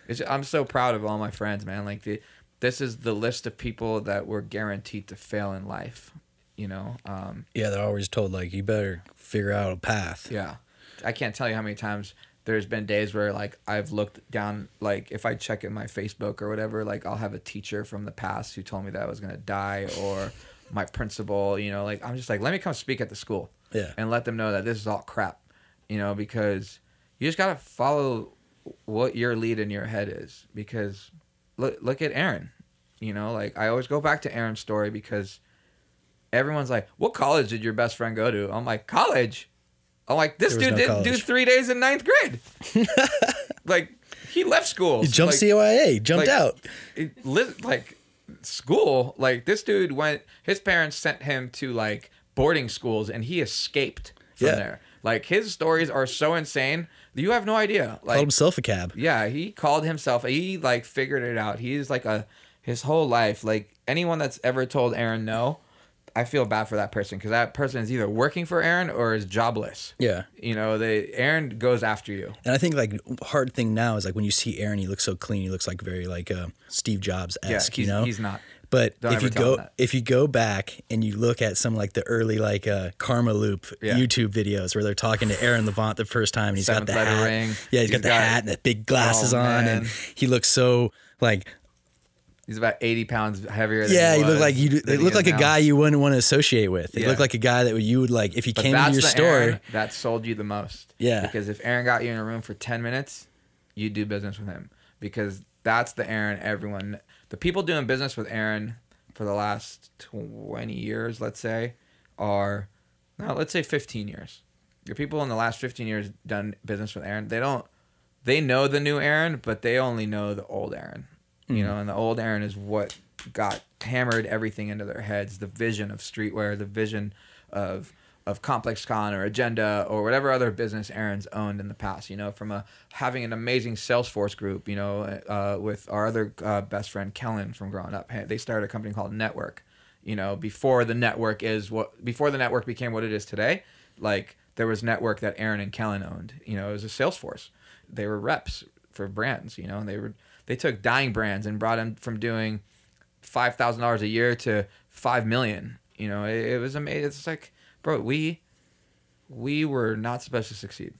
it's, I'm so proud of all my friends, man. Like the, this is the list of people that were guaranteed to fail in life. You know, um, Yeah, they're always told like you better figure out a path. yeah, I can't tell you how many times there's been days where like I've looked down like if I check in my Facebook or whatever, like I'll have a teacher from the past who told me that I was gonna die or my principal, you know, like I'm just like, let me come speak at the school. Yeah. And let them know that this is all crap. You know, because you just gotta follow what your lead in your head is. Because look look at Aaron. You know, like I always go back to Aaron's story because everyone's like, What college did your best friend go to? I'm like, College? I'm like, this dude no didn't do three days in ninth grade. like he left school. He jumped like, CYA, jumped like, out. It, li- like school, like this dude went. His parents sent him to like boarding schools, and he escaped from Yeah. there. Like his stories are so insane. You have no idea. Like Called himself a cab. yeah, he called himself. He like figured it out. He's like a his whole life. Like anyone that's ever told Aaron no, I feel bad for that person because that person is either working for Aaron or is jobless. Yeah. You know, they Aaron goes after you. And I think like hard thing now is like when you see Aaron, he looks so clean. He looks like very like uh, Steve Jobs esque. he's, you know, he's not. But Don't if you go if you go back and you look at some like the early like uh, Karmaloop Yeah. YouTube videos where they're talking to Aaron Levant the first time and he's Seventh got the hat. ring. Yeah, He's he's got the got- hat and the big glasses Oh, on man. and he looks so like He's about eighty pounds heavier. Than yeah, he, he looked like you. It he looked like a guy you wouldn't want to associate with. It Yeah. looked like a guy that you would like if he But came to your store. Aaron that sold you the most. Yeah. Because if Aaron got you in a room for ten minutes, you do business with him because that's the Aaron everyone. The people doing business with Aaron for the last twenty years, let's say, are no, let's say fifteen years. Your people in the last fifteen years done business with Aaron. They don't. They know the new Aaron, but they only know the old Aaron. You know, and the old Aaron is what got hammered everything into their heads. The vision of streetwear, the vision of of ComplexCon or Agenda or whatever other business Aaron's owned in the past. You know, from a having an amazing Salesforce group. You know, uh, with our other uh, best friend Kellen from growing up, Hey, they started a company called Network. You know, before the network is what before the network became what it is today. Like there was network that Aaron and Kellen owned. You know, it was a Salesforce. They were reps for brands. You know, and they were they took dying brands and brought them from doing five thousand dollars a year to five million. You know, it, it was amazing. It's like, bro, we we were not supposed to succeed.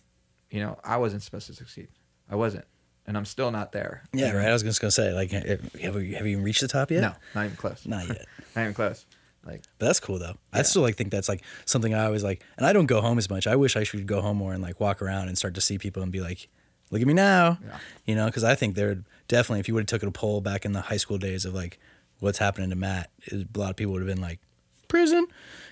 You know, I wasn't supposed to succeed. I wasn't, and I'm still not there. Yeah, right. I was just gonna say like, have we, have you reached the top yet? No, not even close. not yet. not even close. Like, But that's cool though. I still like think that's like something I always like, and I don't go home as much. I wish I should go home more and like walk around and start to see people and be like, "Look at me now," Yeah. you know? Because I think there definitely, if you would have taken a poll back in the high school days of like what's happening to Matt, a lot of people would have been like, "Prison,"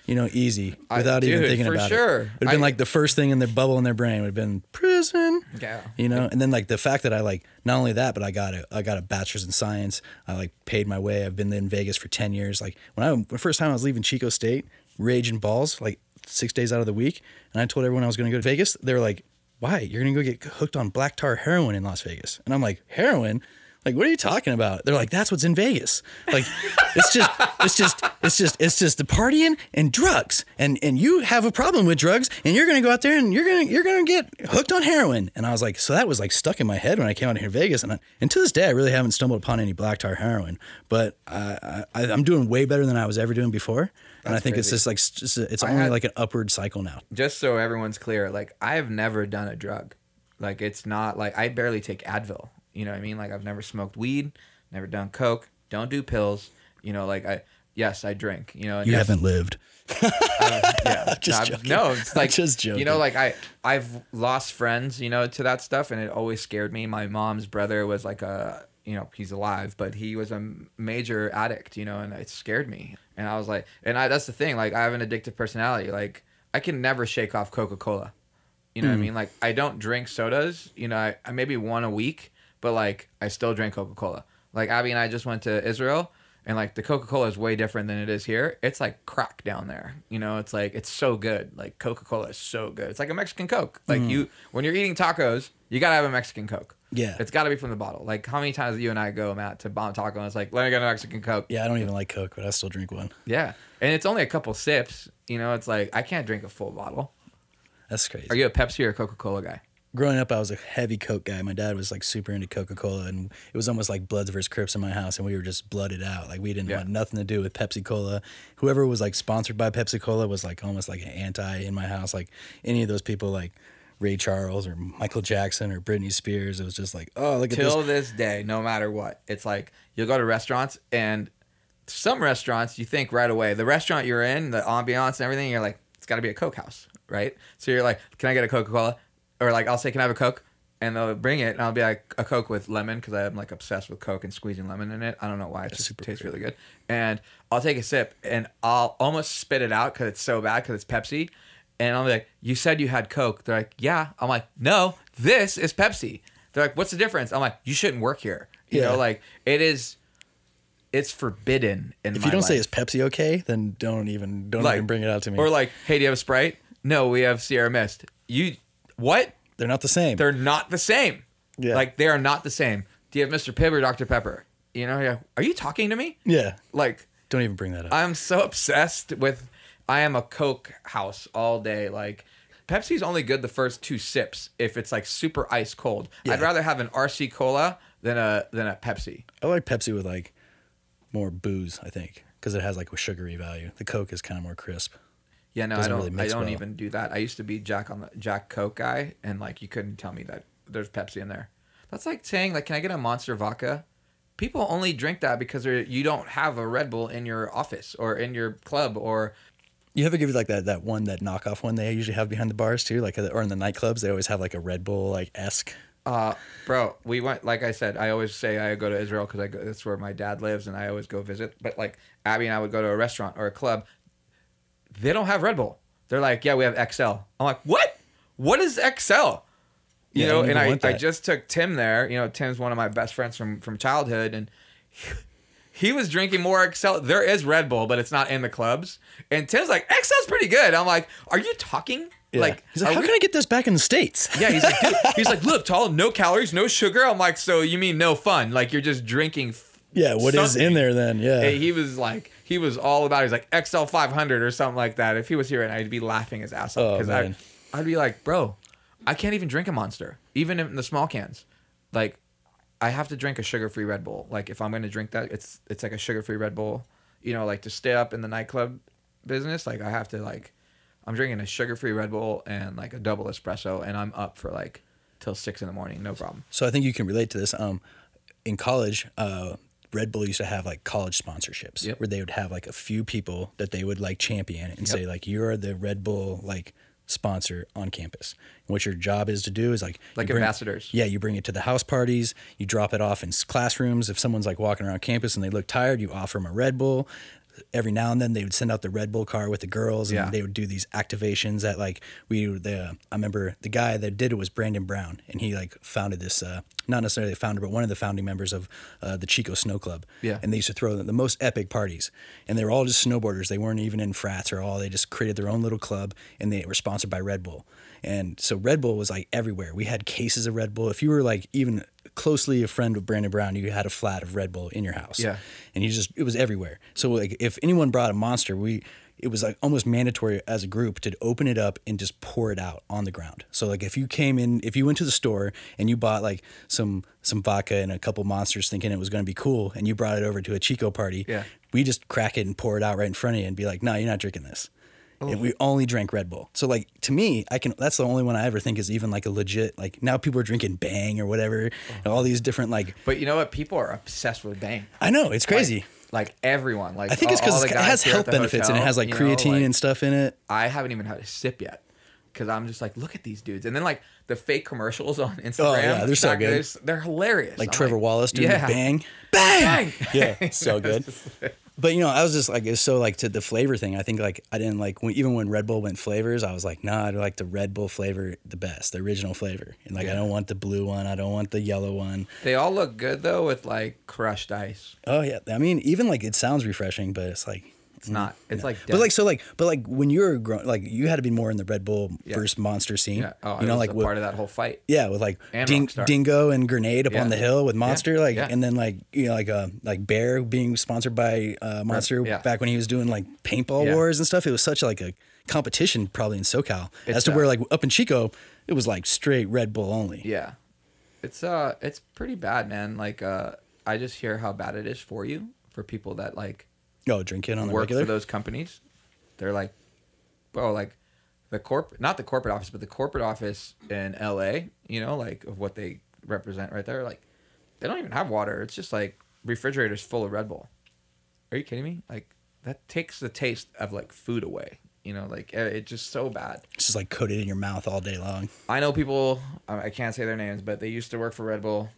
you know, easy I- without even dude, thinking for about sure. it. Would have been I- like the first thing in their bubble in their brain would have been prison. yeah, You know, and then like the fact that I like not only that, but I got a I got a bachelor's in science. I like paid my way. I've been in Vegas for ten years. Like when I the first time I was leaving Chico State, raging balls like six days out of the week, and I told everyone I was going to go to Vegas. They were like, "Why? You're going to go get hooked on black tar heroin in Las Vegas?" And I'm like, "Heroin." Like, what are you talking about? They're like, that's what's in Vegas. Like, it's just, it's just, it's just, it's just the partying and drugs. And and you have a problem with drugs, and you're gonna go out there and you're gonna you're gonna get hooked on heroin. And I was like, so that was like stuck in my head when I came out here to Vegas. And I, and to this day, I really haven't stumbled upon any black tar heroin. But uh, I, I I'm doing way better than I was ever doing before. And I think it's just like just it's only had- like an upward cycle now. just so everyone's clear, like I've never done a drug. Like it's not like I barely take Advil. You know what I mean? Like I've never smoked weed, never done coke, don't do pills. You know, like I yes, I drink. You know, and You haven't lived. yeah, Just no, joking. no, it's like just joking. You know, like I I've lost friends, you know, to that stuff, and it always scared me. My mom's brother was like a you know he's alive, but he was a major addict, you know, and it scared me. And I was like, and I that's the thing, like I have an addictive personality, like I can never shake off Coca Cola. You know Hmm. what I mean? Like I don't drink sodas. You know, I, I maybe one a week, but like I still drink Coca Cola. Like Abby and I just went to Israel, and like the Coca Cola is way different than it is here. It's like crack down there. You know, it's like it's so good. Like Coca Cola is so good. It's like a Mexican Coke. Like Hmm. you when you're eating tacos, you gotta have a Mexican Coke. Yeah. it's got to be from the bottle. Like how many times you and I go, Matt, to bomb taco, and it's like let me get a Mexican Coke. Yeah, I don't even like Coke, but I still drink one. Yeah, and it's only a couple sips. You know, it's like I can't drink a full bottle. That's crazy. Are you a Pepsi or a Coca Cola guy? growing up, I was a heavy Coke guy. My dad was like super into Coca Cola, and it was almost like Bloods versus Crips in my house, and we were just blooded out. Like we didn't Yeah. want nothing to do with Pepsi Cola. Whoever was like sponsored by Pepsi Cola was like almost like an anti in my house. Like any of those people, like Ray Charles or Michael Jackson or Britney Spears. It was just like, oh, look at this. till this. day, no matter what, it's like you'll go to restaurants and some restaurants you think right away the restaurant you're in, the ambiance and everything, you're like, it's got to be a Coke house, right? So you're like, can I get a Coca Cola? Or like I'll say, can I have a Coke? And they'll bring it, and I'll be like a Coke with lemon because I'm like obsessed with Coke and squeezing lemon in it. I don't know why, it just tastes good. really good. And I'll take a sip, and I'll almost spit it out because it's so bad because it's Pepsi. And I'll be like, "You said you had Coke." They're like, "Yeah." I'm like, "No, this is Pepsi." They're like, "What's the difference?" I'm like, "You shouldn't work here." You Yeah. know, like it is. It's forbidden in If you don't say life. is Pepsi okay, then don't even don't Like- even bring it out to me. or like, "Hey, do you have a Sprite?" No, we have Sierra Mist. You what? They're not the same. They're not the same. Yeah. Like they are not the same. Do you have Mr. Pibb or Dr. Pepper? You know, yeah. Are you talking to me? yeah. Like Don't even bring that up. I'm so obsessed with. I am a Coke house all day. Like Pepsi's only good the first two sips if it's like super ice cold. I'd rather have an RC cola than a than a Pepsi. I like Pepsi with like more booze, I think, because it has like a sugary value. The Coke is kind of more crisp. Yeah, no, I don't. really I don't well. even do that. I used to be Jack on the Jack Coke guy, and like you couldn't tell me that there's Pepsi in there. That's like saying like, can I get a Monster vodka? People only drink that because you don't have a Red Bull in your office or in your club or You ever give like that that one that knockoff one they usually have behind the bars too, like or in the nightclubs they always have like a Red Bull like esque. Uh, bro, we went. Like I said, I always say I go to Israel because I go, that's where my dad lives, and I always go visit. But like Abby and I would go to a restaurant or a club. They don't have Red Bull. They're like, yeah, we have XL. I'm like, what? What is XL? You Yeah, know, and I, I just took Tim there. You know, Tim's one of my best friends from from childhood, and he was drinking more XL. There is Red Bull, but it's not in the clubs. And Tim's like, XL's pretty good. I'm like, are you talking? Yeah. Like, he's like, how we- can I get this back in the states? yeah, he's like, dude, he's like, look, tall, no calories, no sugar. I'm like, so you mean no fun? Like you're just drinking. f- yeah, what is something. in there then? Yeah, Hey, he was like, he was all about. it. He's like XL 500 or something like that. If he was here, and I'd be laughing his ass off Oh, because man. I, I'd be like, bro, I can't even drink a Monster, even in the small cans. Like, I have to drink a sugar-free Red Bull. Like, if I'm gonna drink that, it's it's like a sugar-free Red Bull. You know, like to stay up in the nightclub business, like I have to like, I'm drinking a sugar-free Red Bull and like a double espresso, and I'm up for like till six in the morning, no problem. So I think you can relate to this. Um, in college, uh, Red Bull used to have like college sponsorships Yep. where they would have like a few people that they would like champion and Yep. say like you're the Red Bull like sponsor on campus. And what your job is to do is like Like bring- ambassadors. Yeah, you bring it to the house parties. You drop it off in classrooms. If someone's like walking around campus and they look tired, you offer them a Red Bull. Every now and then they would send out the Red Bull car with the girls, and Yeah. they would do these activations that like we the I remember the guy that did it was Brandon Brown, and he like founded this uh, not necessarily the founder, but one of the founding members of uh, the Chico Snow Club. Yeah. and they used to throw the, the most epic parties, and they were all just snowboarders. They weren't even in frats or all. They just created their own little club, and they were sponsored by Red Bull. And so Red Bull was like everywhere. We had cases of Red Bull. If you were like even closely a friend of Brandon Brown, you had a flat of Red Bull in your house. Yeah. And you just it was everywhere. So like if anyone brought a monster, we it was like almost mandatory as a group to open it up and just pour it out on the ground. So like if you came in, if you went to the store and you bought like some some vodka and a couple monsters thinking it was going to be cool, and you brought it over to a Chico party, Yeah. we just crack it and pour it out right in front of you and be like, no, you're not drinking this. And oh. we only drank Red Bull. So like to me, I can that's the only one I ever think is even like a legit like now people are drinking Bang or whatever, and all these different like But you know what? People are obsessed with Bang. I know it's crazy. Like, like everyone. Like I think it's all- because it has health benefits and it has like you know, creatine like, and stuff in it. I haven't even had a sip yet because I'm just like, look at these dudes. And then like the fake commercials on oh, Instagram. Oh, yeah, they're so good. They're, they're hilarious. Like I'm Trevor Wallace doing yeah. the bang, bang. Bang. Yeah, so good. But you know, I was just like, it's so like to the flavor thing. I think like I didn't like when, even when Red Bull went flavors. I was like, nah, I like the Red Bull flavor the best, the original flavor. And like, I don't want the blue one. I don't want the yellow one. They all look good though with like crushed ice. Oh yeah, I mean, even like it sounds refreshing, but it's like. It's not. It's like. Mm, But like so like but like when you were growing like you had to be more in the Red Bull Yeah. first monster scene. yeah. Oh, you know like a with, part of that whole fight. Yeah, with like And Ding, Dingo and Grenade up on the hill with Monster, like, and then like you know like uh like Bear being sponsored by uh, Monster back when he was doing like paintball wars and stuff. It was such like a competition probably in SoCal as It's, to where uh, like up in Chico it was like straight Red Bull only. Yeah. It's uh it's pretty bad, man. Like uh I just hear how bad it is for you for people that like Oh, drink it on the work regular. for those companies. They're like, bro, like the corp not the corporate office, but the corporate office in LA, you know, like of what they represent right there, like they don't even have water. It's just like refrigerators full of Red Bull. Are you kidding me? Like that takes the taste of like food away. You know, like eh, it's just so bad. It's just like coated in your mouth all day long. I know people. I can't say their names, but they used to work for Red Bull.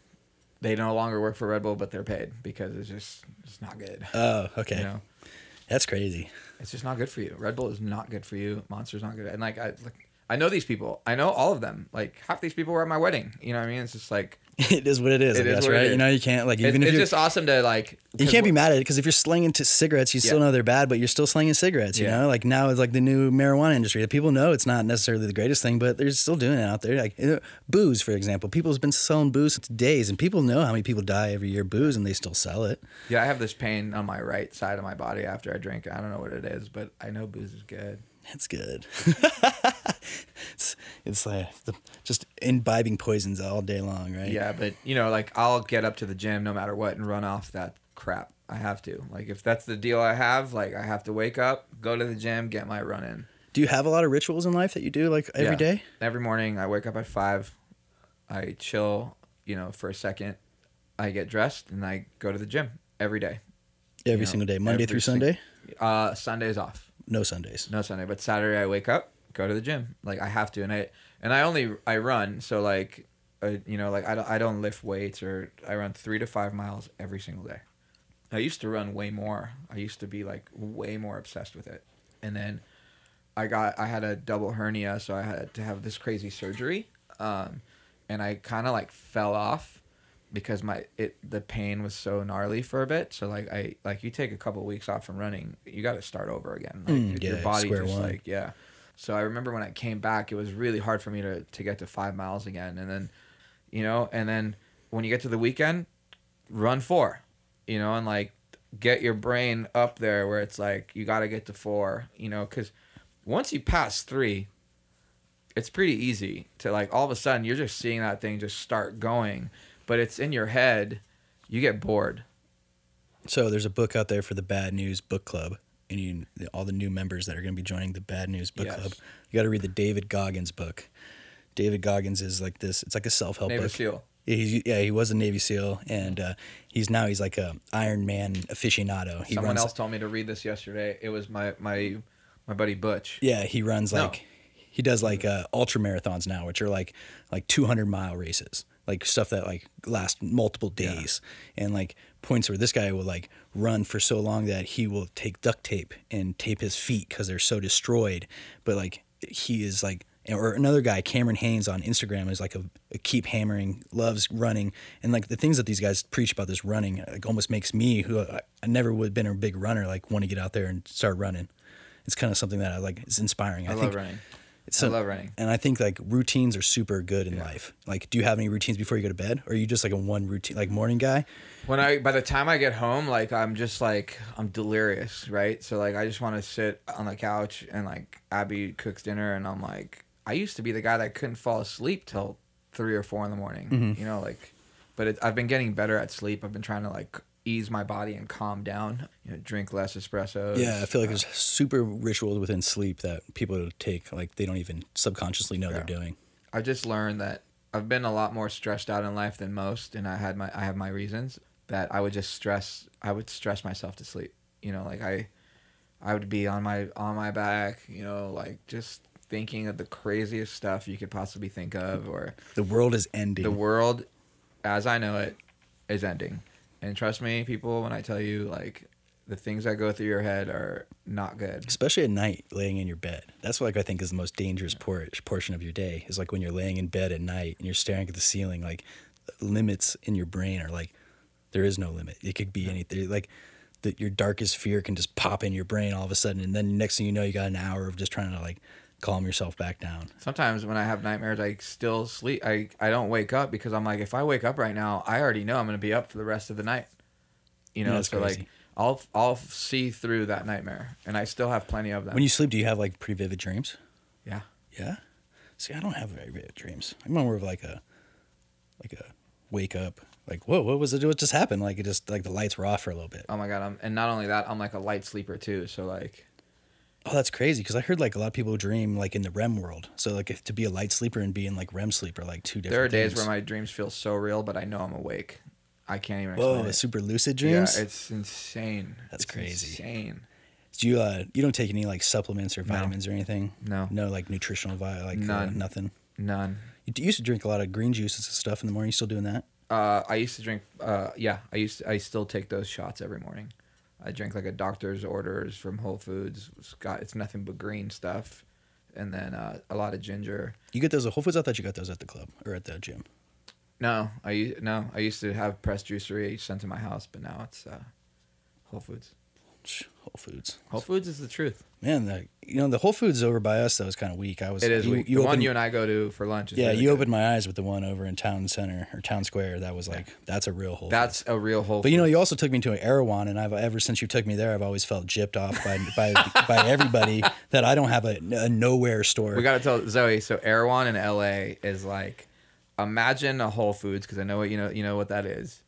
They no longer work for Red Bull, but they're paid because it's just it's not good. Oh, okay. You know, That's crazy. it's just not good for you. Red Bull is not good for you. Monster's not good. And like I like I know these people. I know all of them. Like half these people were at my wedding. You know what I mean? It's just like it is what it is. It I is guess, right? You know, you can't like even if it's just awesome to like. you can't be mad at it because if you're slinging to cigarettes, you still Yeah. know they're bad, but you're still slinging cigarettes. You Yeah. know, like now it's like the new marijuana industry. People know it's not necessarily the greatest thing, but they're still doing it out there. Like you know, booze, for example, people's been selling booze for days, and people know how many people die every year booze, and they still sell it. Yeah, I have this pain on my right side of my body after I drink. I don't know what it is, but I know booze is good. That's good. it's it's like the, just imbibing poisons all day long, right? Yeah, but you know, like I'll get up to the gym no matter what and run off that crap. I have to. Like if that's the deal I have, like I have to wake up, go to the gym, get my run in. Do you have a lot of rituals in life that you do like every Yeah. day? Every morning I wake up at five. I chill, you know, for a second. I get dressed and I go to the gym every day. Every know, single day, Monday through sing- Sunday. Uh, Sundays off. No Sundays. No Sunday, but Saturday I wake up, go to the gym. Like I have to, and I and I only I run. So like, uh, you know, like I don't I don't lift weights or I run three to five miles every single day. I used to run way more. I used to be like way more obsessed with it, and then I got I had a double hernia, so I had to have this crazy surgery, um, and I kind of like fell off because my it the pain was so gnarly for a bit. So like I like you take a couple weeks off from running, you got to start over again. Like Mm, your yeah, body square just one. like yeah. So I remember when I came back, it was really hard for me to to get to five miles again, and then you know, and then when you get to the weekend, run four, you know, and like get your brain up there where it's like you got to get to four, you know, because once you pass three, it's pretty easy to like all of a sudden you're just seeing that thing just start going, but it's in your head, you get bored. So there's a book out there for the Bad News Book Club, and you, all the new members that are going to be joining the Bad News Book Yes. Club. You got to read the David Goggins book. David Goggins is like this. It's like a self help Navy book. SEAL. Yeah, he's, yeah, he was a Navy SEAL, and uh, he's now he's like a Iron Man aficionado. He Someone else told me to read this yesterday. It was my my my buddy Butch. Yeah, he runs No. like he does like uh, ultra marathons now, which are like like 200 mile races, like stuff that like last multiple days, and like points where this guy will like run for so long that he will take duct tape and tape his feet because they're so destroyed. But like he is like. Or another guy, Cameron Hanes on Instagram, is like a, a keep hammering, loves running, and like the things that these guys preach about this running, like almost makes me, who I, I never would have been a big runner, like want to get out there and start running. It's kind of something that I like. It's inspiring. I, I, love think running. It's I love running. and I think like routines are super good in life. Like, do you have any routines before you go to bed, or are you just like a one routine, like morning guy? When I by the time I get home, like I'm just like I'm delirious, right? So like I just want to sit on the couch and like Abby cooks dinner, and I'm like I used to be the guy that couldn't fall asleep till three or four in the morning, Mm-hmm. you know, like. But it, I've been getting better at sleep. I've been trying to like ease my body and calm down. You know, drink less espresso. Yeah, I feel like Uh, there's super rituals within sleep that people take like they don't even subconsciously know they're doing. I just learned that I've been a lot more stressed out in life than most, and I had my I have my reasons that I would just stress I would stress myself to sleep. You know, like I I would be on my on my back, you know, like just thinking of the craziest stuff you could possibly think of, or The world is ending. the world as I know it is ending. And trust me, people, when I tell you like the things that go through your head are not good. especially at night, laying in your bed. That's what like, I think is the most dangerous por- portion of your day. Is like when you're laying in bed at night and you're staring at the ceiling. Like limits in your brain are like there is no limit. It could be anything. Like that your darkest fear can just pop in your brain all of a sudden, and then next thing you know, you got an hour of just trying to like calm yourself back down. Sometimes when I have nightmares, I still sleep. I, I don't wake up because I'm like, if I wake up right now, I already know I'm going to be up for the rest of the night. You know, that's so crazy. like I'll I'll see through that nightmare, and I still have plenty of them. When you sleep, do you have like pretty vivid dreams? yeah, Yeah. See, I don't have very vivid dreams. I'm more of like a, like a wake up, like whoa, what was it? What just happened? Like it just like the lights were off for a little bit. oh my god, I'm and not only that, I'm like a light sleeper too. So like, Oh, that's crazy because I heard like a lot of people dream like in the REM world. So like if, to be a light sleeper and be in like REM sleep are like two different. There are days things. where my dreams feel so real, but I know I'm awake. I can't even whoa explain super lucid dreams. Yeah, it's insane. That's It's crazy. Insane. Do you uh you don't take any like supplements or vitamins or anything? No. No like nutritional vi like uh, None. nothing. None. You used to drink a lot of green juices and stuff in the morning. You still doing that? Uh, I used to drink. Uh, yeah, I used. To, I still take those shots every morning. I drink like a doctor's orders from Whole Foods. It's got. It's nothing but green stuff, and then uh, a lot of ginger. You get those at Whole Foods? I thought you got those at the club or at the gym. No, I no. I used to have pressed juicery sent to my house, but now it's uh, Whole Foods. Whole Foods. Whole Foods is the truth. Man, the, you know the Whole Foods over by us that was kind of weak. I was. It is. You, weak. you the one you and I go to for lunch. Is yeah, really you good. opened my eyes with the one over in Town Center or Town Square. That was like that's a real Whole. Foods. That's a real Whole. But you know, you also took me to an Erewhon, and I've ever since you took me there, I've always felt gypped off by by by everybody that I don't have a, a nowhere store. We got to tell Zoe. So Erewhon in LA is like, imagine a Whole Foods because I know what you know. You know what that is.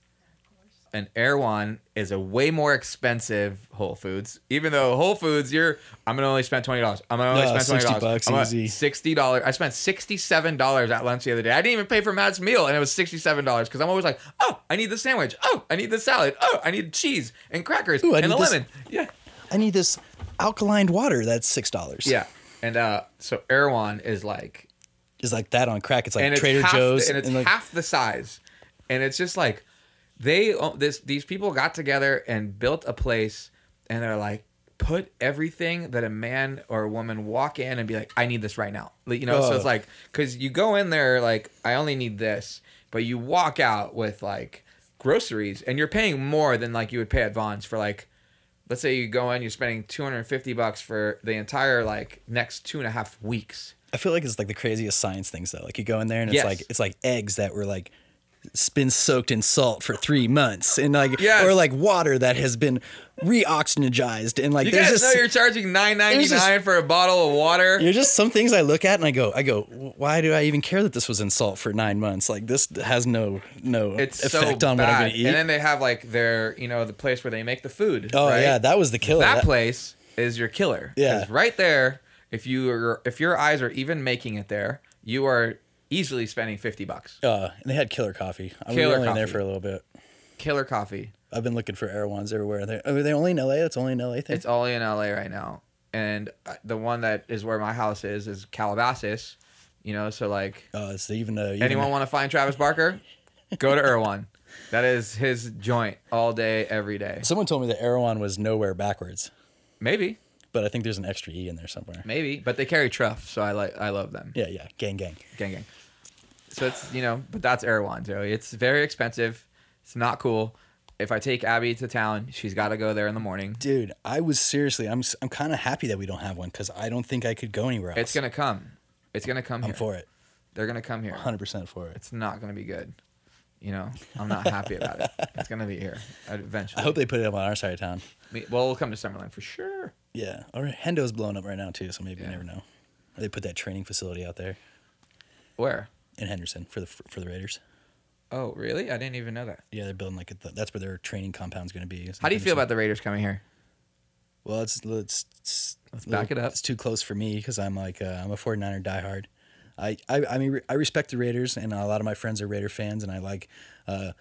An Erewhon is a way more expensive Whole Foods. Even though Whole Foods, you're I'm gonna only spend twenty dollars. I'm gonna only No, spend twenty 60 dollars. easy. Sixty dollars. I spent sixty seven dollars at lunch the other day. I didn't even pay for Matt's meal, and it was sixty seven dollars because I'm always like, oh, I need the sandwich. Oh, I need the salad. Oh, I need cheese and crackers Ooh, and a this- lemon. Yeah. I need this alkaline water. That's six dollars. Yeah. And uh, so Erewhon is like it's like that on crack. It's like and Trader half, Joe's, and it's like, half the size, and it's just like they oh, this these people got together and built a place, and they're like put everything that a man or a woman walk in and be like, I need this right now, you know. So Oh. it's like because you go in there like I only need this, but you walk out with like groceries, and you're paying more than like you would pay at Vons for like. Let's say you go in, you're spending 250 bucks for the entire like next two and a half weeks. I feel like it's like the craziest science things though. Like you go in there and it's Yes. like it's like eggs that were like been soaked in salt for three months, and like Yes. or like water that has been re-oxygenized, and like You there's guys just know you're charging nine ninety nine for a bottle of water. There's just some things I look at and I go, I go, why do I even care that this was in salt for nine months? Like this has no no It's effect so on bad. what I'm gonna eat. And then they have like their, you know, the place where they make the food. oh right? yeah, that was the killer. that That- place is your killer. Yeah. right there, if you are, if your eyes are even making it there, you are easily spending fifty bucks. Uh, and they had killer coffee. I was Killer only in there coffee. for a little bit. Killer coffee. I've been looking for Erewhons everywhere. They, are they only in LA? That's only an LA thing. It's only in LA right now, and uh, the one that is where my house is is Calabasas. You know, so like uh, it's even, uh, even anyone want to find Travis Barker, go to Erewhon. That is his joint all day, every day. Someone told me that Erewhon was nowhere backwards, Maybe, but I think there's an extra e in there somewhere. maybe, but they carry truff, so I like, I love them. Yeah, yeah, gang, gang. Gang, gang. So it's you know, but that's Erewhon, Joey. It's very expensive. It's not cool. If I take Abby to town, she's got to go there in the morning. Dude, I was seriously, I'm, I'm kind of happy that we don't have one because I don't think I could go anywhere else. It's gonna come. It's gonna come I'm here. for it, They're gonna come here. 100% for it. It's not gonna be good. You know, I'm not happy about it. It's gonna be here eventually. I hope they put it up on our side of town. Well, we'll come to Summerlin for sure. Yeah, or Hendo's blowing up right now too, so maybe Yeah. you never know. They put that training facility out there Where? in Henderson for the for the Raiders. Oh, really? I didn't even know that. Yeah, they're building like a, that's where their training compound's going to be. How do you feel about the Raiders coming here? Well, it's it's, it's Let's back it up. It's too close for me because I'm like uh, I'm a 49er diehard. I, I I mean I respect the Raiders and a lot of my friends are Raider fans and I like uh,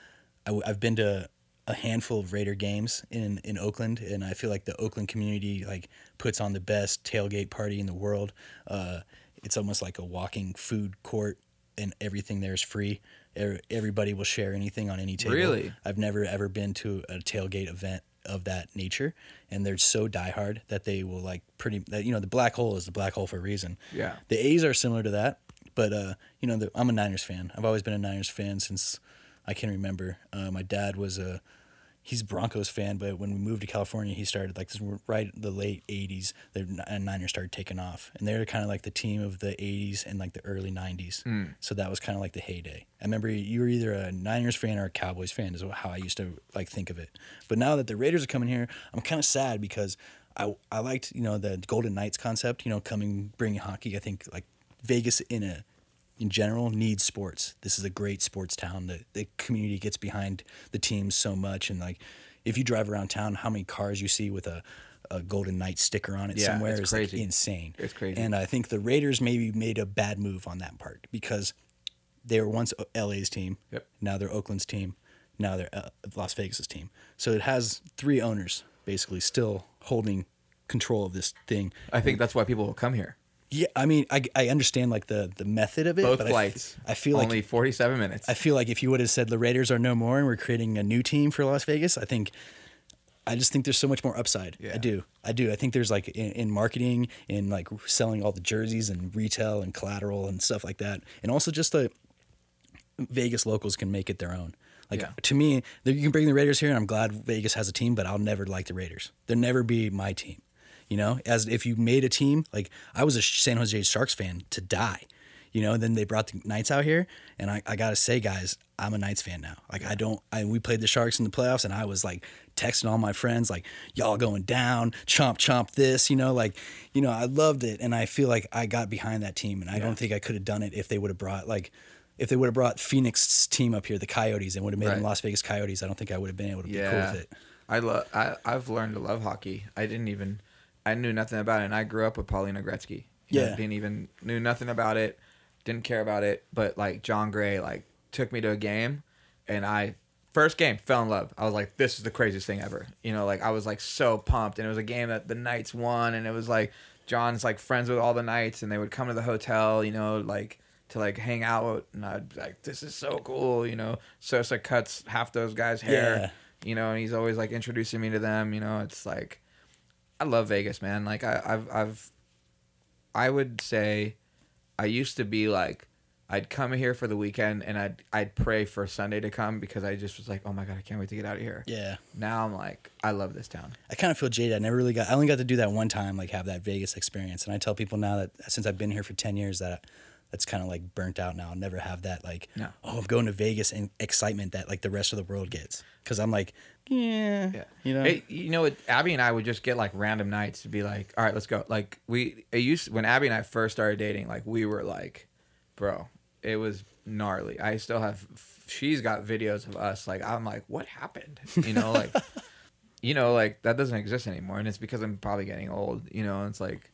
I, have been to a handful of Raider games in in Oakland and I feel like the Oakland community like puts on the best tailgate party in the world. Uh, it's almost like a walking food court and everything there is free. Everybody will share anything on any table. Really? I've never ever been to a tailgate event of that nature, and they're so diehard that they will like pretty. That you know, the black hole is the black hole for a reason. Yeah. The A's are similar to that, but uh, you know, the, I'm a Niners fan. I've always been a Niners fan since I can remember. Uh, my dad was a he's a Broncos fan, but when we moved to California, he started like this right the late '80s. The Niners started taking off, and they're kind of like the team of the '80s and like the early '90s. Hmm. So that was kind of like the heyday. I remember you were either a Niners fan or a Cowboys fan, is how I used to like think of it. But now that the Raiders are coming here, I'm kind of sad because I I liked you know the Golden Knights concept. You know, coming bringing hockey. I think like Vegas in a in general needs sports. This is a great sports town. The the community gets behind the teams so much, and like if you drive around town, how many cars you see with a a Golden Knight sticker on it Yeah, somewhere it's is like insane. It's crazy. And I think the Raiders maybe made a bad move on that part because they were once LA's team. Yep. Now they're Oakland's team. Now they're uh, Las Vegas's team. So it has three owners basically still holding control of this thing. I think that's why people will come here. Yeah, I mean, I, I understand like the the method of it. Both but flights. I, feel like only 47 minutes. I feel like if you would have said the Raiders are no more and we're creating a new team for Las Vegas, I think I just think there's so much more upside. Yeah. I do. I do. I think there's like in, in marketing, in like selling all the jerseys and retail and collateral and stuff like that. And also just the Vegas locals can make it their own. Like Yeah. to me, you can bring the Raiders here and I'm glad Vegas has a team, but I'll never like the Raiders. They'll never be my team. You know, as if you made a team, like I was a San Jose Sharks fan to die. You know, then they brought the Knights out here, and I, I gotta say, guys, I'm a Knights fan now. Like I don't, I we played the Sharks in the playoffs, and I was like texting all my friends, like y'all going down, chomp chomp this, you know, like, you know, I loved it, and I feel like I got behind that team, and I don't think I could have done it if they would have brought like, if they would have brought Phoenix's team up here, the Coyotes, and would have made them Las Vegas Coyotes. I don't think I would have been able to be cool with it. I love. I I've learned to love hockey. I didn't even. I knew nothing about it, and I grew up with Paulina Gretzky. You know, Yeah. didn't even knew nothing about it. Didn't care about it. But like John Gray, like took me to a game, and I first game fell in love. I was like, this is the craziest thing ever. You know, like I was like so pumped, and it was a game that the Knights won, and it was like John's like friends with all the Knights, and they would come to the hotel. You know, like. To like hang out, and I'd be like, "This is so cool," you know. Sosa cuts half those guys' hair, Yeah. you know, and he's always like introducing me to them. You know, it's like I love Vegas, man. Like I, I've, I've, I would say, I used to be like, I'd come here for the weekend and I'd, I'd pray for Sunday to come because I just was like, oh my god, I can't wait to get out of here. Yeah. Now I'm like, I love this town. I kind of feel jaded. I never really got. I only got to do that one time, like have that Vegas experience. And I tell people now that since I've been here for ten years, that that's kind of like burnt out now. I'll never have that like, No. oh, I'm going to Vegas and excitement that like the rest of the world gets. Because I'm like, yeah, Yeah. you know, Hey, you know, what, Abby and I would just get like random nights to be like, all right, let's go. Like we, it used when Abby and I first started dating, like we were like, bro, it was gnarly. I still have. She's got videos of us. Like I'm like, what happened? You know, like, you know, like that doesn't exist anymore, and it's because I'm probably getting old. You know, it's like,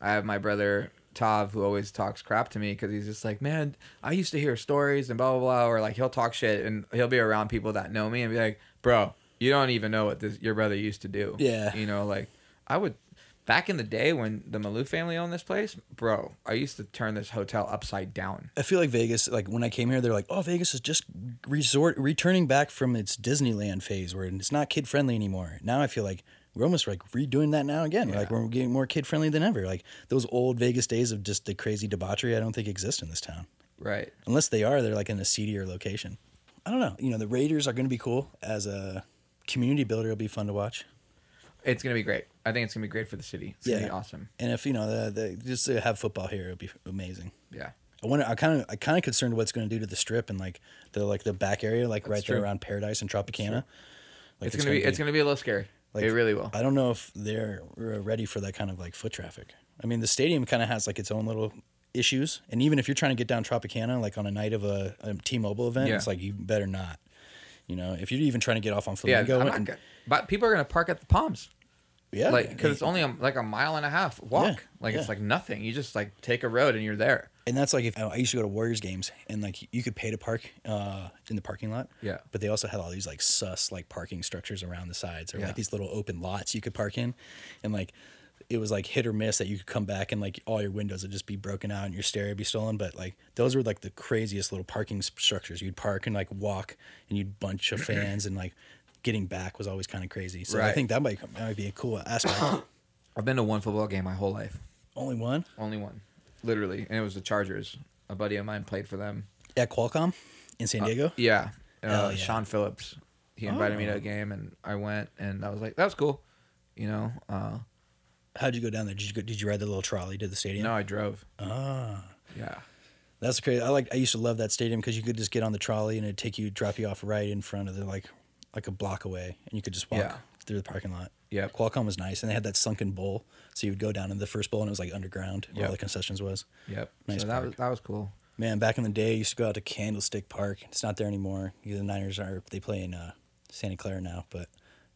I have my brother. Tav, who always talks crap to me because he's just like, man, I used to hear stories and blah blah blah, or like he'll talk shit and he'll be around people that know me and be like, bro, you don't even know what this your brother used to do. Yeah. You know, like I would back in the day when the Maloof family owned this place, bro, I used to turn this hotel upside down. I feel like Vegas. Like when I came here, they're like, oh, Vegas is just resort returning back from its Disneyland phase where it's not kid friendly anymore. Now I feel like. We're almost like redoing that now again. Like we're getting more kid friendly than ever. Like those old Vegas days of just the crazy debauchery, I don't think exist in this town. Right. unless they are they're like in a seedier location i don't know you know the raiders are going to be cool as a community builder it'll be fun to watch It's gonna be great. I think it's gonna be great for the city. It's gonna Yeah. be awesome. and if you know the, the just to have football here it'll be amazing Yeah. i wonder i kind of i kind of concerned what's going to do to the strip and like the like the back area like right there around paradise and tropicana like It's, gonna be it's gonna be a little scary. Like, it really will. i don't know if they're uh, ready for that kind of like foot traffic i mean the stadium kind of has like its own little issues and even if you're trying to get down tropicana like on a night of a, a t-mobile event Yeah. it's like you better not you know if you're even trying to get off on yeah, flamingo not and- but people are gonna park at the Palms. Yeah, like because it's only a, like a mile and a half walk. Yeah, like it's like nothing. You just like take a road and you're there. And that's like if I used to go to Warriors games and like you could pay to park uh, in the parking lot. Yeah. But they also had all these like sus like parking structures around the sides or Yeah. like these little open lots you could park in, and like it was like hit or miss that you could come back and like all your windows would just be broken out and your stereo would be stolen. But like those were like the craziest little parking structures. You'd park and like walk and you'd bunch of fans and like getting back was always kind of crazy. So I think that might, might be a cool aspect. I've been to one football game my whole life. Only one Only one, literally, and it was the Chargers. A buddy of mine played for them. at Qualcomm in San Diego. Yeah, uh, yeah. Shaun Phillips. He invited me to Oh. a game, and I went, and I was like, "That was cool," you know. Uh, How'd you go down there? Did you go, did you ride the little trolley to the stadium? no, I drove. Ah, Yeah, that's crazy. I like. I used to love that stadium because you could just get on the trolley and it'd take you, drop you off right in front of the like, like a block away, and you could just walk Yeah. through the parking lot. Yep. Qualcomm was nice, and they had that sunken bowl, so you would go down in the first bowl, and it was like underground where all Yep. the concessions was. yep. Nice so that park. was that was cool. Man, back in the day, I used to go out to Candlestick Park. It's not there anymore. The Niners are they play in uh, Santa Clara now, but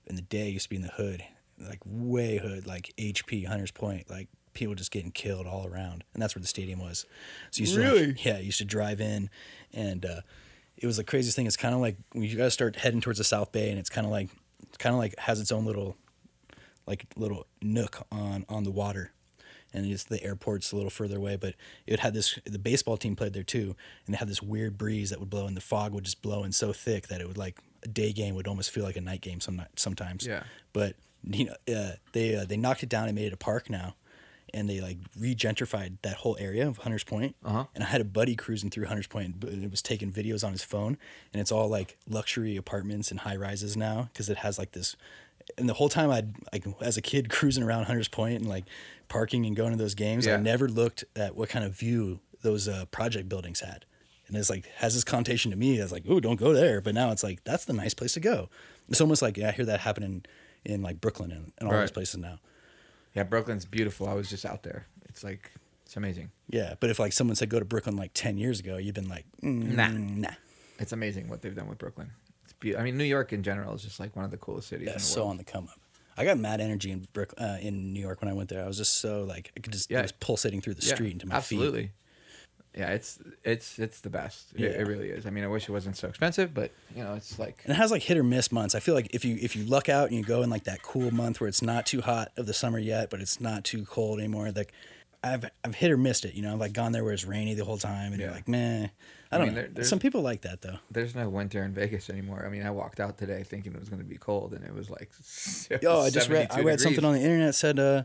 in the day, it used to be in the hood. like way hood, like HP Hunters Point, like people just getting killed all around, and that's where the stadium was. So you used to, like- Really? yeah, you used to drive in, and uh, it was the craziest thing. It's kind of like when you got to start heading towards the South Bay, and it's kind of like, kind of like has its own little, like little nook on on the water, and it's the airport's a little further away. But it had this. The baseball team played there too, and it had this weird breeze that would blow, and the fog would just blow in so thick that it would like a day game would almost feel like a night game some sometimes. Yeah. But you know, uh, they uh, they knocked it down and made it a park now, and they like regentrified that whole area of Hunters Point. Uh-huh. And I had a buddy cruising through Hunters Point, and it was taking videos on his phone, and it's all like luxury apartments and high rises now because it has like this. And the whole time I'd like as a kid cruising around Hunters Point and like parking and going to those games, Yeah. I never looked at what kind of view those uh, project buildings had. And it's like has this connotation to me as like, oh, don't go there. But now it's like that's the nice place to go. It's almost like yeah, I hear that happening in like Brooklyn and, and all those places now. Yeah, Brooklyn's beautiful. I was just out there. It's like it's amazing. Yeah, but if like someone said go to Brooklyn like ten years ago, you've been like, mm, Nah. nah. It's amazing what they've done with Brooklyn. Be- I mean, New York in general is just like one of the coolest cities Yeah, in the so world. on the come up. I got mad energy in uh, in New York when I went there. I was just so like I could just Yeah. it was pulsating through the Yeah, street into my absolutely. feet. Absolutely. Yeah, it's it's it's the best. It, Yeah. it really is. I mean, I wish it wasn't so expensive, but you know, it's like And it has like hit or miss months. I feel like if you if you luck out and you go in like that cool month where it's not too hot of the summer yet, but it's not too cold anymore, like I've I've hit or missed it. You know, I've like gone there where it's rainy the whole time, and you're like, meh. I I don't mean, know. there- Some people like that though. there's no winter in Vegas anymore. I mean, I walked out today thinking it was going to be cold, and it was like Yo, I just read. I 72 read something on the internet said uh,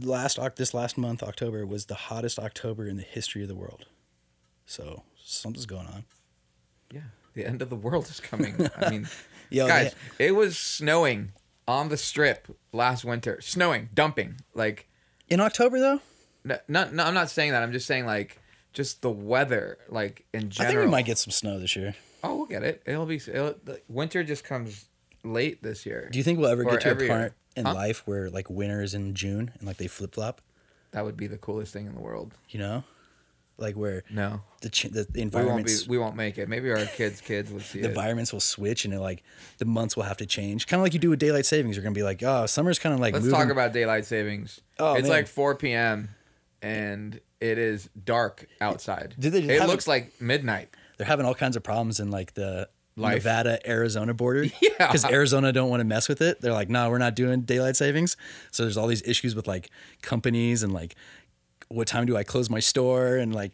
last this last month October was the hottest October in the history of the world. So something's going on. Yeah, the end of the world is coming. I mean, Yo, guys, it was snowing on the strip last winter. Snowing, dumping. Like, In October though, no, not, no, I'm not saying that. I'm just saying like, just the weather, like in general. I think we might get some snow this year. Oh, we'll get it. It'll be. It'll, the winter just comes late this year. Do you think we'll ever get to a every year. part in Huh? life where like winter is in June and like they flip flop? that would be the coolest thing in the world? You know, like where No, the ch- the, the we won't be. environments We won't make it. Maybe our kids' kids will see it. the it. environments will switch and like the months will have to change. Kind of like you do with daylight savings. You're gonna be like, oh, summer's kind of like Let's moving. talk about daylight savings. Oh, it's man. like 4 p.m. and it is dark outside. Did they it have looks a- like midnight. They're having all kinds of problems in like the Life. Nevada Arizona border. Yeah. Because Arizona don't want to mess with it. They're like, no, we're not doing daylight savings. So there's all these issues with like companies and like what time do I close my store and like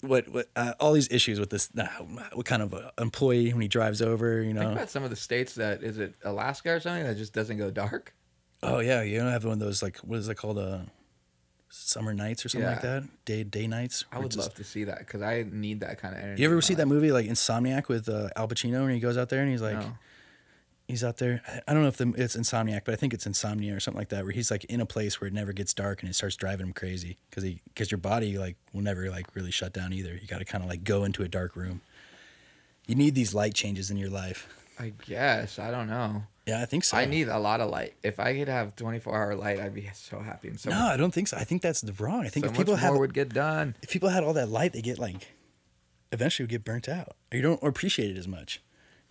what what uh, all these issues with this uh, what kind of employee when he drives over, you Think know. about some of the states that is it Alaska or something that just doesn't go dark. Oh yeah, you don't have one of those like what is it called uh summer nights or something like that? Day day nights. I would just- love to see that because I need that kind of energy. You ever see my that movie like Insomniac with uh, Al Pacino and he goes out there and he's like No. he's out there. I- I don't know if the, it's Insomniac, but I think it's Insomnia or something like that, where he's like in a place where it never gets dark and it starts driving him crazy because he because your body like will never like really shut down either. You got to kind of like go into a dark room. You need these light changes in your life. I guess I don't know. Yeah, I think so. I need a lot of light. If I could have 24 hour light, I'd be so happy and so. No, I don't think so. I think that's the wrong. I think so if people much have more would get done. if people had all that light, they get like eventually would get burnt out. Or you don't appreciate it as much.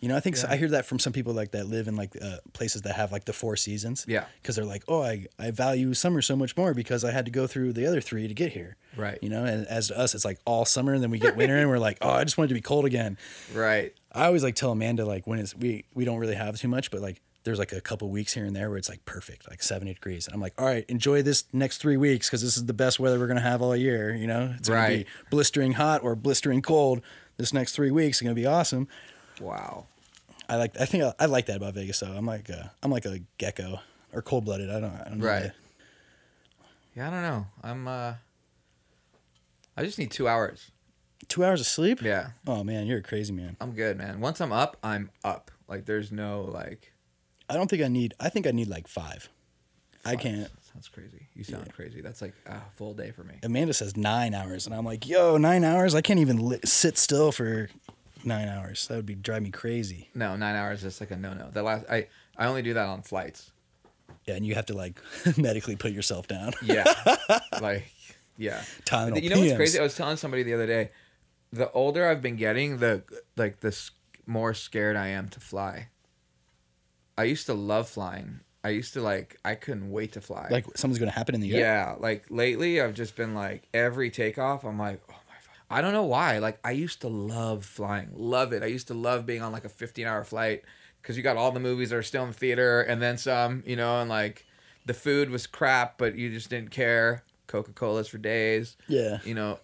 You know, I think so, I hear that from some people like that live in like uh, places that have like the four seasons. Yeah. Because they're like, oh, I, I value summer so much more because I had to go through the other three to get here. Right. You know, and as to us, it's like all summer, and then we get winter, and we're like, oh, I just wanted to be cold again. Right. I always like tell Amanda like when it's we we don't really have too much, but like there's like a couple weeks here and there where it's like perfect, like 70 degrees. And I'm like, all right, enjoy this next three weeks because this is the best weather we're gonna have all year. You know, it's gonna Right. be blistering hot or blistering cold. This next three weeks is gonna be awesome. Wow. I like. I think I, I like that about Vegas. So I'm like a, I'm like a gecko or cold blooded. I don't. I don't know. Right. Yeah, I don't know. I'm. uh I just need two hours. Two hours of sleep. Yeah, Oh man, you're a crazy man. I'm good, man. Once I'm up, I'm up. Like there's no like. I don't think I need. I think I need like five. I fuck, can't. Sounds crazy. You sound crazy. That's like a full day for me. Amanda says nine hours, and I'm like, yo, nine hours. I can't even li- sit still for nine hours. That would be drive me crazy. No, nine hours is like a no no. The last I I only do that on flights. Yeah, and you have to like medically put yourself down. Yeah, like yeah. Tylenol you know what's PMs. crazy? I was telling somebody the other day. The older I've been getting, the like the more scared I am to fly. I used to love flying, I used to like I couldn't wait to fly. Like something's gonna happen in the air. yeah, like lately I've just been like every takeoff I'm like, oh my fuck. I don't know why. Like I used to love flying. Love it. I used to love being on like a 15-hour flight cuz you got all the movies that are still in the theater and then some, you know, and like the food was crap but you just didn't care. Coca-Colas for days. Yeah. You know,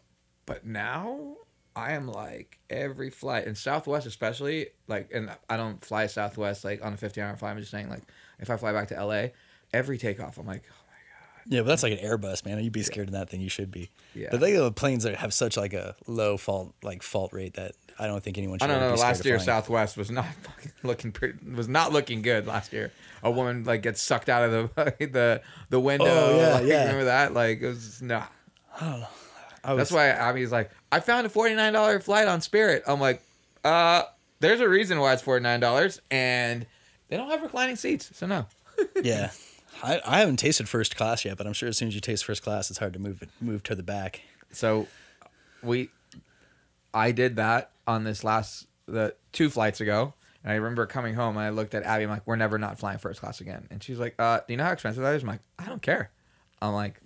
but now I am like every flight and Southwest especially like and I don't fly Southwest like on a 15 hour flight I'm just saying like if I fly back to LA every takeoff I'm like oh my god Yeah, but that's like an Airbus, man. You'd be scared of that thing. You should be. Yeah. But they the planes that have such like a low fault like fault rate that I don't think anyone I should. don't know. Last year. Southwest was not fucking looking pretty. Was not looking good last year. A woman like gets sucked out of the the the window. Oh, yeah, like, yeah. Remember that? Like it was no. I was, That's why Abby's like, I found a forty nine dollar flight on Spirit. I'm like, uh, there's a reason why it's forty nine dollars, and they don't have reclining seats, so no. Yeah. I, I haven't tasted first class yet, but I'm sure as soon as you taste first class, it's hard to move move to the back. So we I did that on this last the two flights ago. And I remember coming home and I looked at Abby, I'm like, we're never not flying first class again. And she's like, uh, do you know how expensive that is? I'm like, I don't care. I'm like,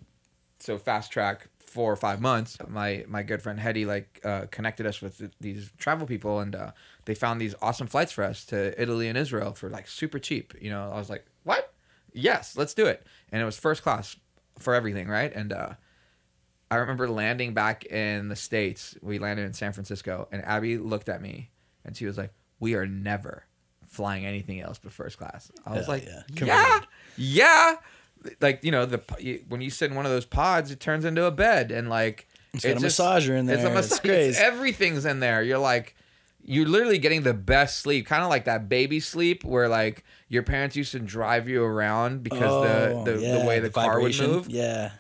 so fast track four or five months. My my good friend Hetty like uh, connected us with th- these travel people and uh, they found these awesome flights for us to Italy and Israel for like super cheap. You know, I was like, what? Yes, let's do it. And it was first class for everything, right? And uh, I remember landing back in the States. We landed in San Francisco, and Abby looked at me and she was like, We are never flying anything else but first class. I was Hell like, yeah. Yeah, yeah. Like, you know, the when you sit in one of those pods, it turns into a bed, and like, It's got a massager in there. It's a. It's massage. everything's in there. You're like, you're literally getting the best sleep, kind of like that baby sleep where like your parents used to drive you around because Oh, the, the, yeah, the way the, car would move Yeah.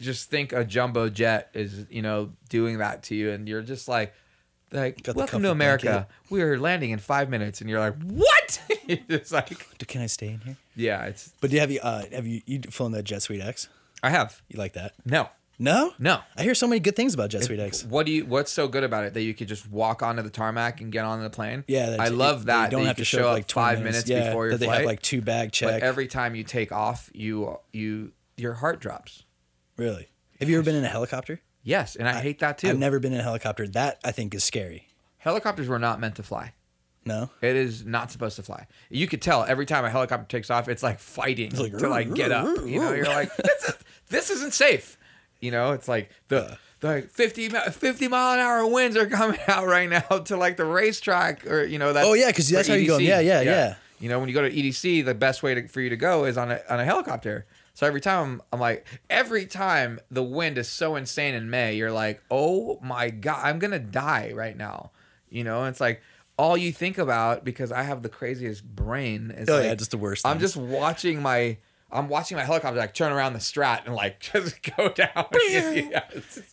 just think a jumbo jet is you know doing that to you and you're just like like welcome to america blanket. we're landing in five minutes and you're like what it's like Can I stay in here? yeah it's But do you have you uh, have you you flown the Jet Suite X? i have You like that? no No. no I hear so many good things about Jet Suite X. what do you what's so good about it that you could just walk onto the tarmac and get on the plane Yeah, i love that You don't that have to show up up like 20 five minutes yeah, before your that they flight have like two bag check. but every time you take off you you your heart drops really? Have you ever been in a helicopter? yes and i, hate that too I've never been in a helicopter. That I think is scary. helicopters were not meant to fly No. It is not supposed to fly. You could tell every time a helicopter takes off, it's like fighting like, to like get up. You know, you're like, this, is, this isn't safe. You know, it's like the the 50, 50 mile an hour winds are coming out right now to like the racetrack or you know that. Oh, yeah, because that's how you go. EDC. Yeah, yeah, yeah. You know, when you go to EDC, the best way to, for you to go is on a on a helicopter. So every time I'm like, every time the wind is so insane in May, you're like, oh my god, I'm gonna die right now. You know, it's like all you think about because I have the craziest brain. Is Oh, like, yeah, just the worst I'm just watching my. I'm watching my helicopter like turn around the strat and like just go down. Yeah,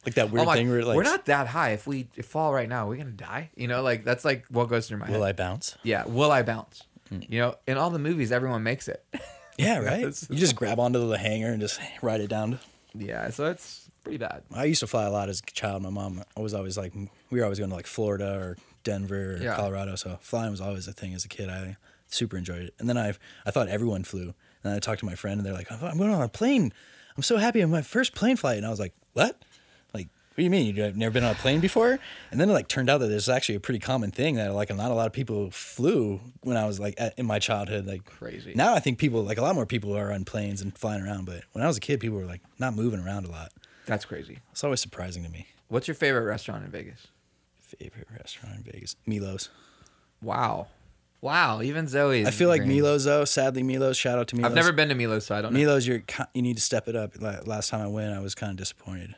Like that weird oh like, thing where like, we're not that high. If we fall right now, we're gonna die. You know, like that's like what goes through my will head. Will I bounce? Yeah, will I bounce? Hmm. You know, in all the movies, everyone makes it. Yeah, right. You just grab onto the hanger and just ride it down. yeah, so it's pretty bad. I used to fly a lot as a child. My mom I was always like, we were always going to like Florida or Denver or Yeah. Colorado. So flying was always a thing as a kid. I super enjoyed it. And then I I thought everyone flew. And I talked to my friend and they're like, I'm going on a plane. I'm so happy on my first plane flight. And I was like, what? Like, what do you mean? You've never been on a plane before? And then it like turned out that there's actually a pretty common thing that like not a lot of people flew when I was like at, in my childhood. Like Crazy. Now I think people like a lot more people are on planes and flying around. But when I was a kid, people were like not moving around a lot. That's crazy. It's always surprising to me. What's your favorite restaurant in Vegas? Favorite restaurant in Vegas? Milo's. Wow, wow. Even Zoe. I feel like Milo's though. Sadly, Milo's. Shout out to Milo's. I've never been to Milo's, so I don't know. Milo's. You're you need to step it up. Last time I went, I was kind of disappointed.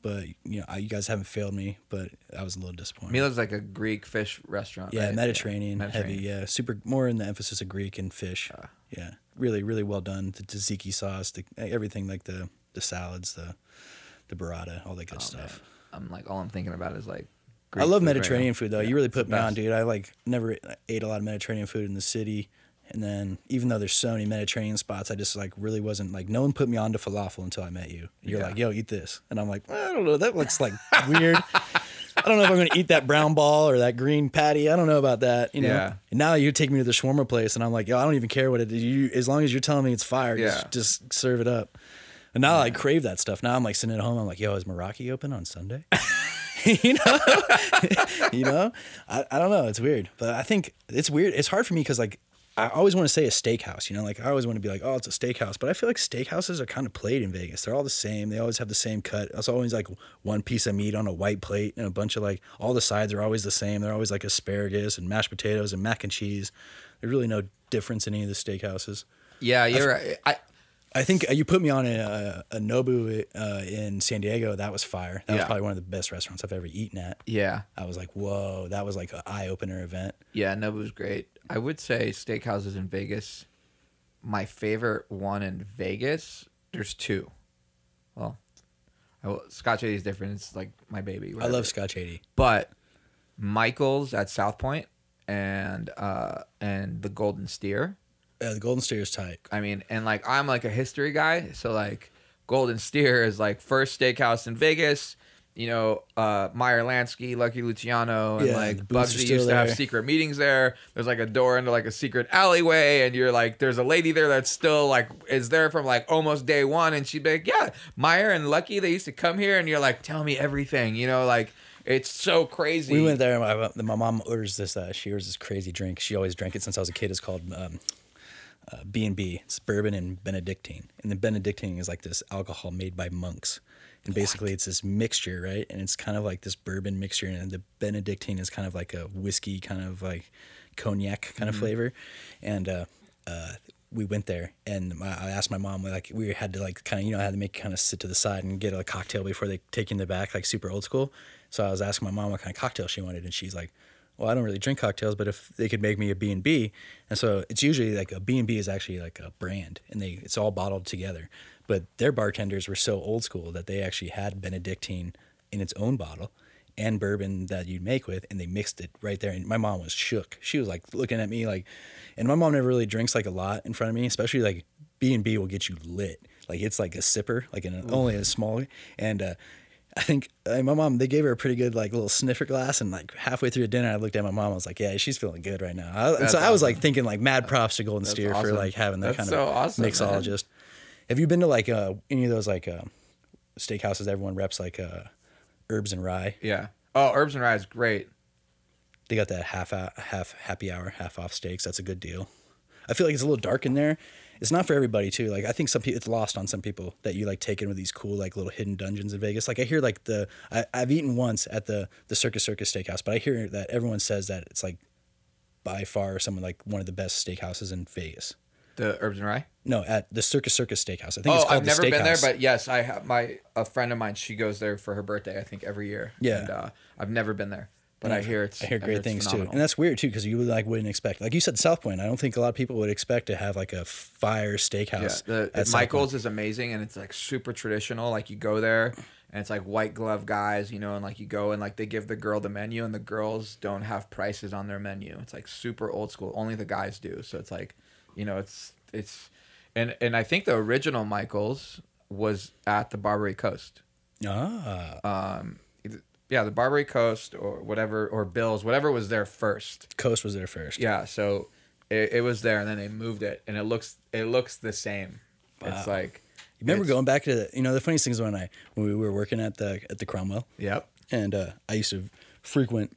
But you know, I, you guys haven't failed me. But I was a little disappointed. Milo's like a Greek fish restaurant. yeah, right? Mediterranean, Mediterranean. heavy. Yeah, super. More in the emphasis of Greek and fish. Ah. yeah, really, really well done. The tzatziki sauce, the everything like the the salads, the the burrata, all that good Oh, stuff. man. I'm like all I'm thinking about is like. I love food right Mediterranean now. food though. Yeah, you really put me on, dude. I like never ate a lot of Mediterranean food in the city, and then even though there's so many Mediterranean spots, I just like really wasn't like no one put me on to falafel until I met you. You're Yeah. like, yo, eat this, and I'm like, I don't know, that looks like weird. I don't know if I'm going to eat that brown ball or that green patty. I don't know about that. You know. Yeah. And now you take me to the shawarma place, and I'm like, yo, I don't even care what it is. You, as long as you're telling me it's fire, Yeah. just, just serve it up. And now I crave that stuff. Now I'm like sitting at home. I'm like, yo, is Meraki open on Sunday? you know, you know, I, I don't know. It's weird, but I think it's weird. It's hard for me because like I always want to say a steakhouse. You know, like I always want to be like, oh, it's a steakhouse. But I feel like steakhouses are kind of played in Vegas. They're all the same. They always have the same cut. It's always like one piece of meat on a white plate and a bunch of like all the sides are always the same. They're always like asparagus and mashed potatoes and mac and cheese. There's really no difference in any of the steakhouses. Yeah, you're right. I, I think uh, you put me on a, a, Nobu uh, in San Diego. That was fire. That was probably one of the best restaurants I've ever eaten at. yeah, I was like, whoa, that was like an eye opener event. yeah, Nobu's great. I would say steakhouses in Vegas. My favorite one in Vegas. There's two. Well, I will, Scotch 80 is different. It's like my baby. I love Scotch 80. but Michael's at South Point and uh and the Golden Steer. Uh, the Golden Steer is tight. I mean, and like I'm like a history guy, so like Golden Steer is like first steakhouse in Vegas. You know, uh, Meyer Lansky, Lucky Luciano, and Yeah, the like booths are Bugsy still used to have there. secret meetings there. There's like a door into like a secret alleyway, and you're like, there's a lady there that's still like is there from like almost day one, and she'd be like, yeah, Meyer and Lucky, they used to come here, and you're like, tell me everything, you know, like it's so crazy. We went there. And my, my mom orders this. Uh, she orders this crazy drink. She always drank it since I was a kid. It's called um, B and B. It's bourbon and Benedictine. And the Benedictine is like this alcohol made by monks. And basically, it's this mixture, right? And it's kind of like this bourbon mixture, and the Benedictine is kind of like a whiskey, kind of like cognac kind of flavor. And uh, uh, we went there, and my, I asked my mom, like, we had to like kind of, you know, I had to make kind of sit to the side and get a cocktail before they take you in the back, like super old school. So I was asking my mom what kind of cocktail she wanted, and she's like, well, I don't really drink cocktails, but if they could make me a B&B, and so it's usually like a B&B is actually like a brand, and they it's all bottled together. But their bartenders were so old school that they actually had Benedictine in its own bottle and bourbon that you'd make with, and they mixed it right there. And my mom was shook. She was like looking at me like, and my mom never really drinks like a lot in front of me, especially like B and B will get you lit. Like it's like a sipper, like in a, only a small. And uh, I think my mom they gave her a pretty good like little sniffer glass, and like halfway through dinner, I looked at my mom. I was like, yeah, she's feeling good right now. I, and That's so I was like thinking like mad props to Golden Steer for like having that That's kind so of awesome, man. mixologist. Have you been to like uh, any of those like uh, steakhouses? Everyone reps like uh, herbs and rye. yeah. Oh, Herbs and Rye is great. They got that half half happy hour, half off steaks. That's a good deal. I feel like it's a little dark in there. It's not for everybody too. Like I think some people, it's lost on some people that you like take in with these cool like little hidden dungeons in Vegas. Like I hear like the I, I've eaten once at the the Circus Circus Steakhouse, but I hear that everyone says that it's like by far some of like one of the best steakhouses in Vegas. The Herbs and Rye. No, at the Circus Circus Steakhouse. I think Oh, it's called I've never the been there, but yes, I have my a friend of mine. She goes there for her birthday. I think every year. Yeah. And, uh, I've never been there, but I hear it's. I hear great it's things too, and that's weird too because you would like wouldn't expect. Like you said, South Point. I don't think a lot of people would expect to have like a fire steakhouse. Yeah, steakhouse. the, at South Michael's Point. is amazing, and it's like super traditional. Like you go there, and it's like white glove guys, you know, and like you go and like they give the girl the menu, and the girls don't have prices on their menu. It's like super old school. Only the guys do. So it's like, you know, it's it's, and and I think the original Michael's was at the Barbary Coast. Ah, Either- Yeah, the Barbary Coast or whatever, or Bill's, whatever was there first. Coast was there first. Yeah, so it, it was there, and then they moved it, and it looks it looks the same. It's like You remember going back to the, you know the funniest thing is when I when we were working at the at the Cromwell Yep. and uh, I used to frequent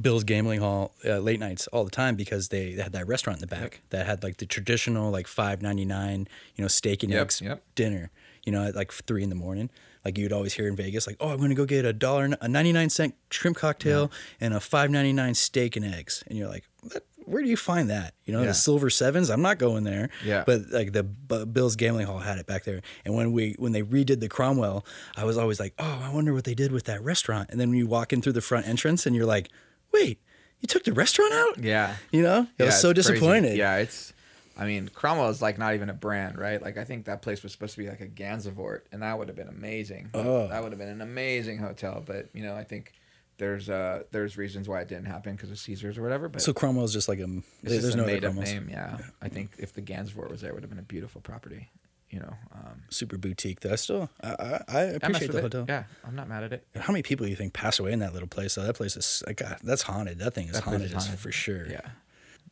Bill's Gambling Hall uh, late nights all the time because they, they had that restaurant in the back that had like the traditional like five ninety nine you know steak and Yep, eggs yep. dinner you know at like three in the morning like you'd always hear in Vegas like oh I'm gonna go get a dollar a ninety nine cent shrimp cocktail and a five ninety nine steak and eggs and you're like "What- where do you find that you know Yeah. the silver sevens I'm not going there Yeah. but like the B- Bill's Gambling Hall had it back there. And when we when they redid the Cromwell, I was always like, oh, I wonder what they did with that restaurant. And then when you walk in through the front entrance, and you're like, wait, you took the restaurant out? Yeah. You know, I Yeah, was so it's crazy. disappointed. Yeah, it's. I mean, Cromwell is like not even a brand, right? Like I think that place was supposed to be like a Gansevoort, and that would have been amazing. Oh. That would have been an amazing hotel, but you know, I think there's uh there's reasons why it didn't happen because of Caesars or whatever. But So Cromwell's just like a there's no made up name. Yeah. I think if the Gansevoort was there, it would have been a beautiful property. you know. Um, Super boutique though. I still, I, I, appreciate the it. hotel. Yeah, I'm not mad at it. How many people do you think pass away in that little place? though? that place is like uh, that's haunted. That thing is That haunted, is haunted. for sure. Yeah.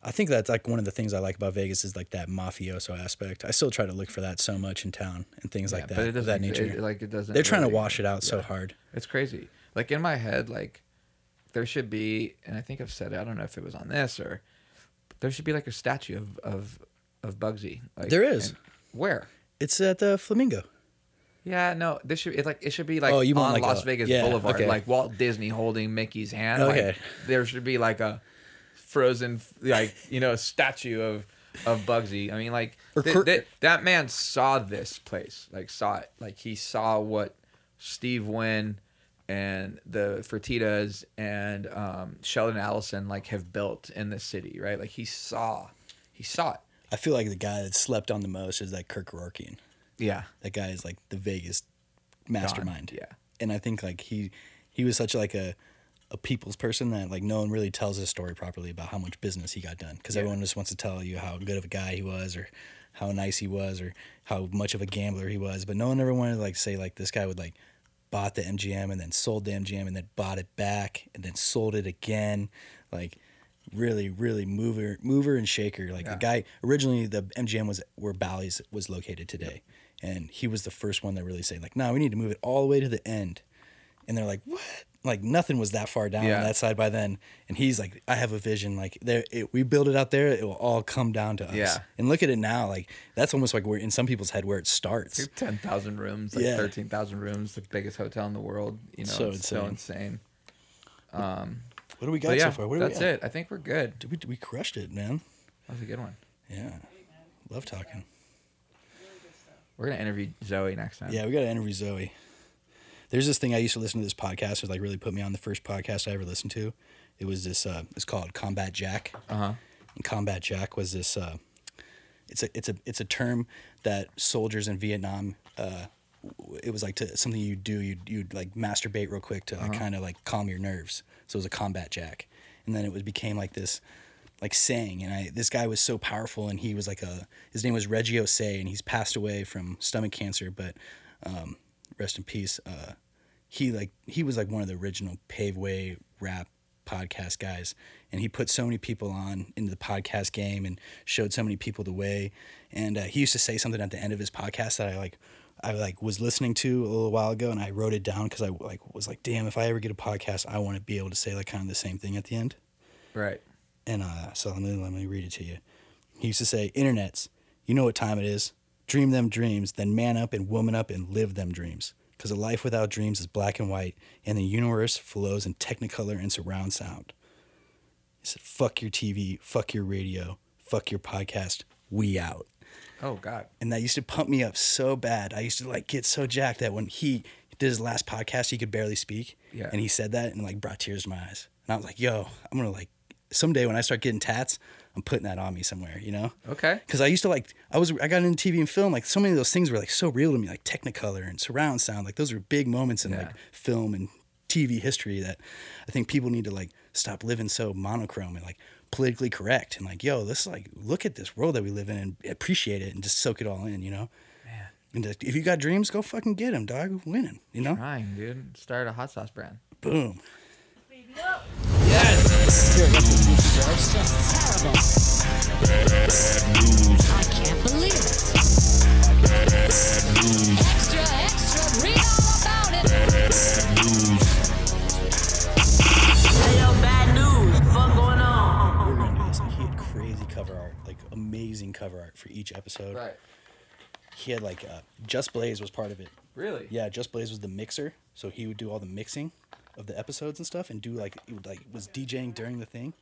I think that's like one of the things I like about Vegas is like that mafioso aspect. I still try to look for that so much in town and things like that. but it of doesn't. that nature. it- like it doesn't. They're trying to wash it out so hard. It's crazy. Like in my head, like there should be, and I think I've said it. I don't know if it was on this or there should be like a statue of of of Bugsy. Like, There is. Where? It's at the Flamingo. Yeah, no. This should it like it should be like Oh, you on like Las a- Vegas yeah, Boulevard, okay. like Walt Disney holding Mickey's hand. Okay. Like, there should be like a frozen, like you know, statue of of Bugsy. I mean, like th- th- that man saw this place, like saw it, like he saw what Steve Wynn and the Fertitas and um, Sheldon Adelson like have built in this city, right? Like he saw, he saw it. I feel like the guy that slept on the most is that Kirk. Yeah, That guy is like the Vegas mastermind. Yeah. And I think like he he was such like a a people's person that like no one really tells his story properly about how much business he got done because Yeah. everyone just wants to tell you how good of a guy he was or how nice he was or how much of a gambler he was but no one ever wanted to like say like this guy would like bought the MGM and then sold the MGM and then bought it back and then sold it again. Like really really mover mover and shaker. Like Yeah. the guy originally the MGM was where Bally's was located today. And he was the first one that really said like no we need to move it all the way to the end. And they're like what like nothing was that far down Yeah. on that side by then and he's like i have a vision like there it, we build it out there it will all come down to us Yeah. and look at it now like that's almost like we're in some people's head where it starts ten thousand rooms, like Yeah. thirteen thousand rooms, the biggest hotel in the world. You know, So it's so insane. insane. what um, do we got yeah, so far what that's it. I think we're good. We, we crushed it man That was a good one. yeah love talking We're gonna interview Zoe next time. yeah we got to interview zoe there's this thing i used to listen to this podcast it like really put me on the first podcast i ever listened to. It was this uh it's called combat jack. Uh huh. And combat jack was this uh, it's a it's a it's a term that soldiers in Vietnam uh, it was like to something you do you you'd like masturbate real quick to like, kind of like calm your nerves. So it was a combat jack. And then it was became like this like saying and I this guy was so powerful and he was like a his name was Reggie Ossé and he's passed away from stomach cancer but um, rest in peace uh, he like he was like one of the original paveway rap podcast guys and he put so many people on into the podcast game and showed so many people the way and uh, he used to say something at the end of his podcast that i like i like was listening to a little while ago and i wrote it down because i like was like damn if i ever get a podcast i want to be able to say like kind of the same thing at the end Right. and uh, so let me, let me read it to you. He used to say, Internets, you know what time it is. Dream them dreams, then man up and woman up and live them dreams. Because a life without dreams is black and white, and the universe flows in technicolor and surround sound. He said, fuck your TV, fuck your radio, fuck your podcast, we out. Oh God. And that used to pump me up so bad. I used to like get so jacked that when he did his last podcast, he could barely speak. Yeah. And he said that and like brought tears to my eyes. And I was like, yo, I'm gonna like someday when I start getting tats, I'm putting that on me somewhere, you know? Okay. Because I used to like, I was, I got into TV and film. Like so many of those things were like so real to me, like Technicolor and surround sound. Like those were big moments in Yeah. like film and TV history that I think people need to like stop living so monochrome and like politically correct and like, yo, let's like look at this world that we live in and appreciate it and just soak it all in, you know? Man. And just, if you got dreams, go fucking get them, dog. Winning, you know? Trying, dude. Start a hot sauce brand. Boom. I can't believe it. Bad news. Extra, extra, read all about it. Hey, yo, bad news. Fuck going on? We're gonna do this. Like, he had crazy cover art, like amazing cover art for each episode. Right. He had like uh, Just Blaze was part of it. Really? Yeah, Just Blaze was the mixer, so he would do all the mixing of the episodes and stuff, and do like he would like was DJing during the thing,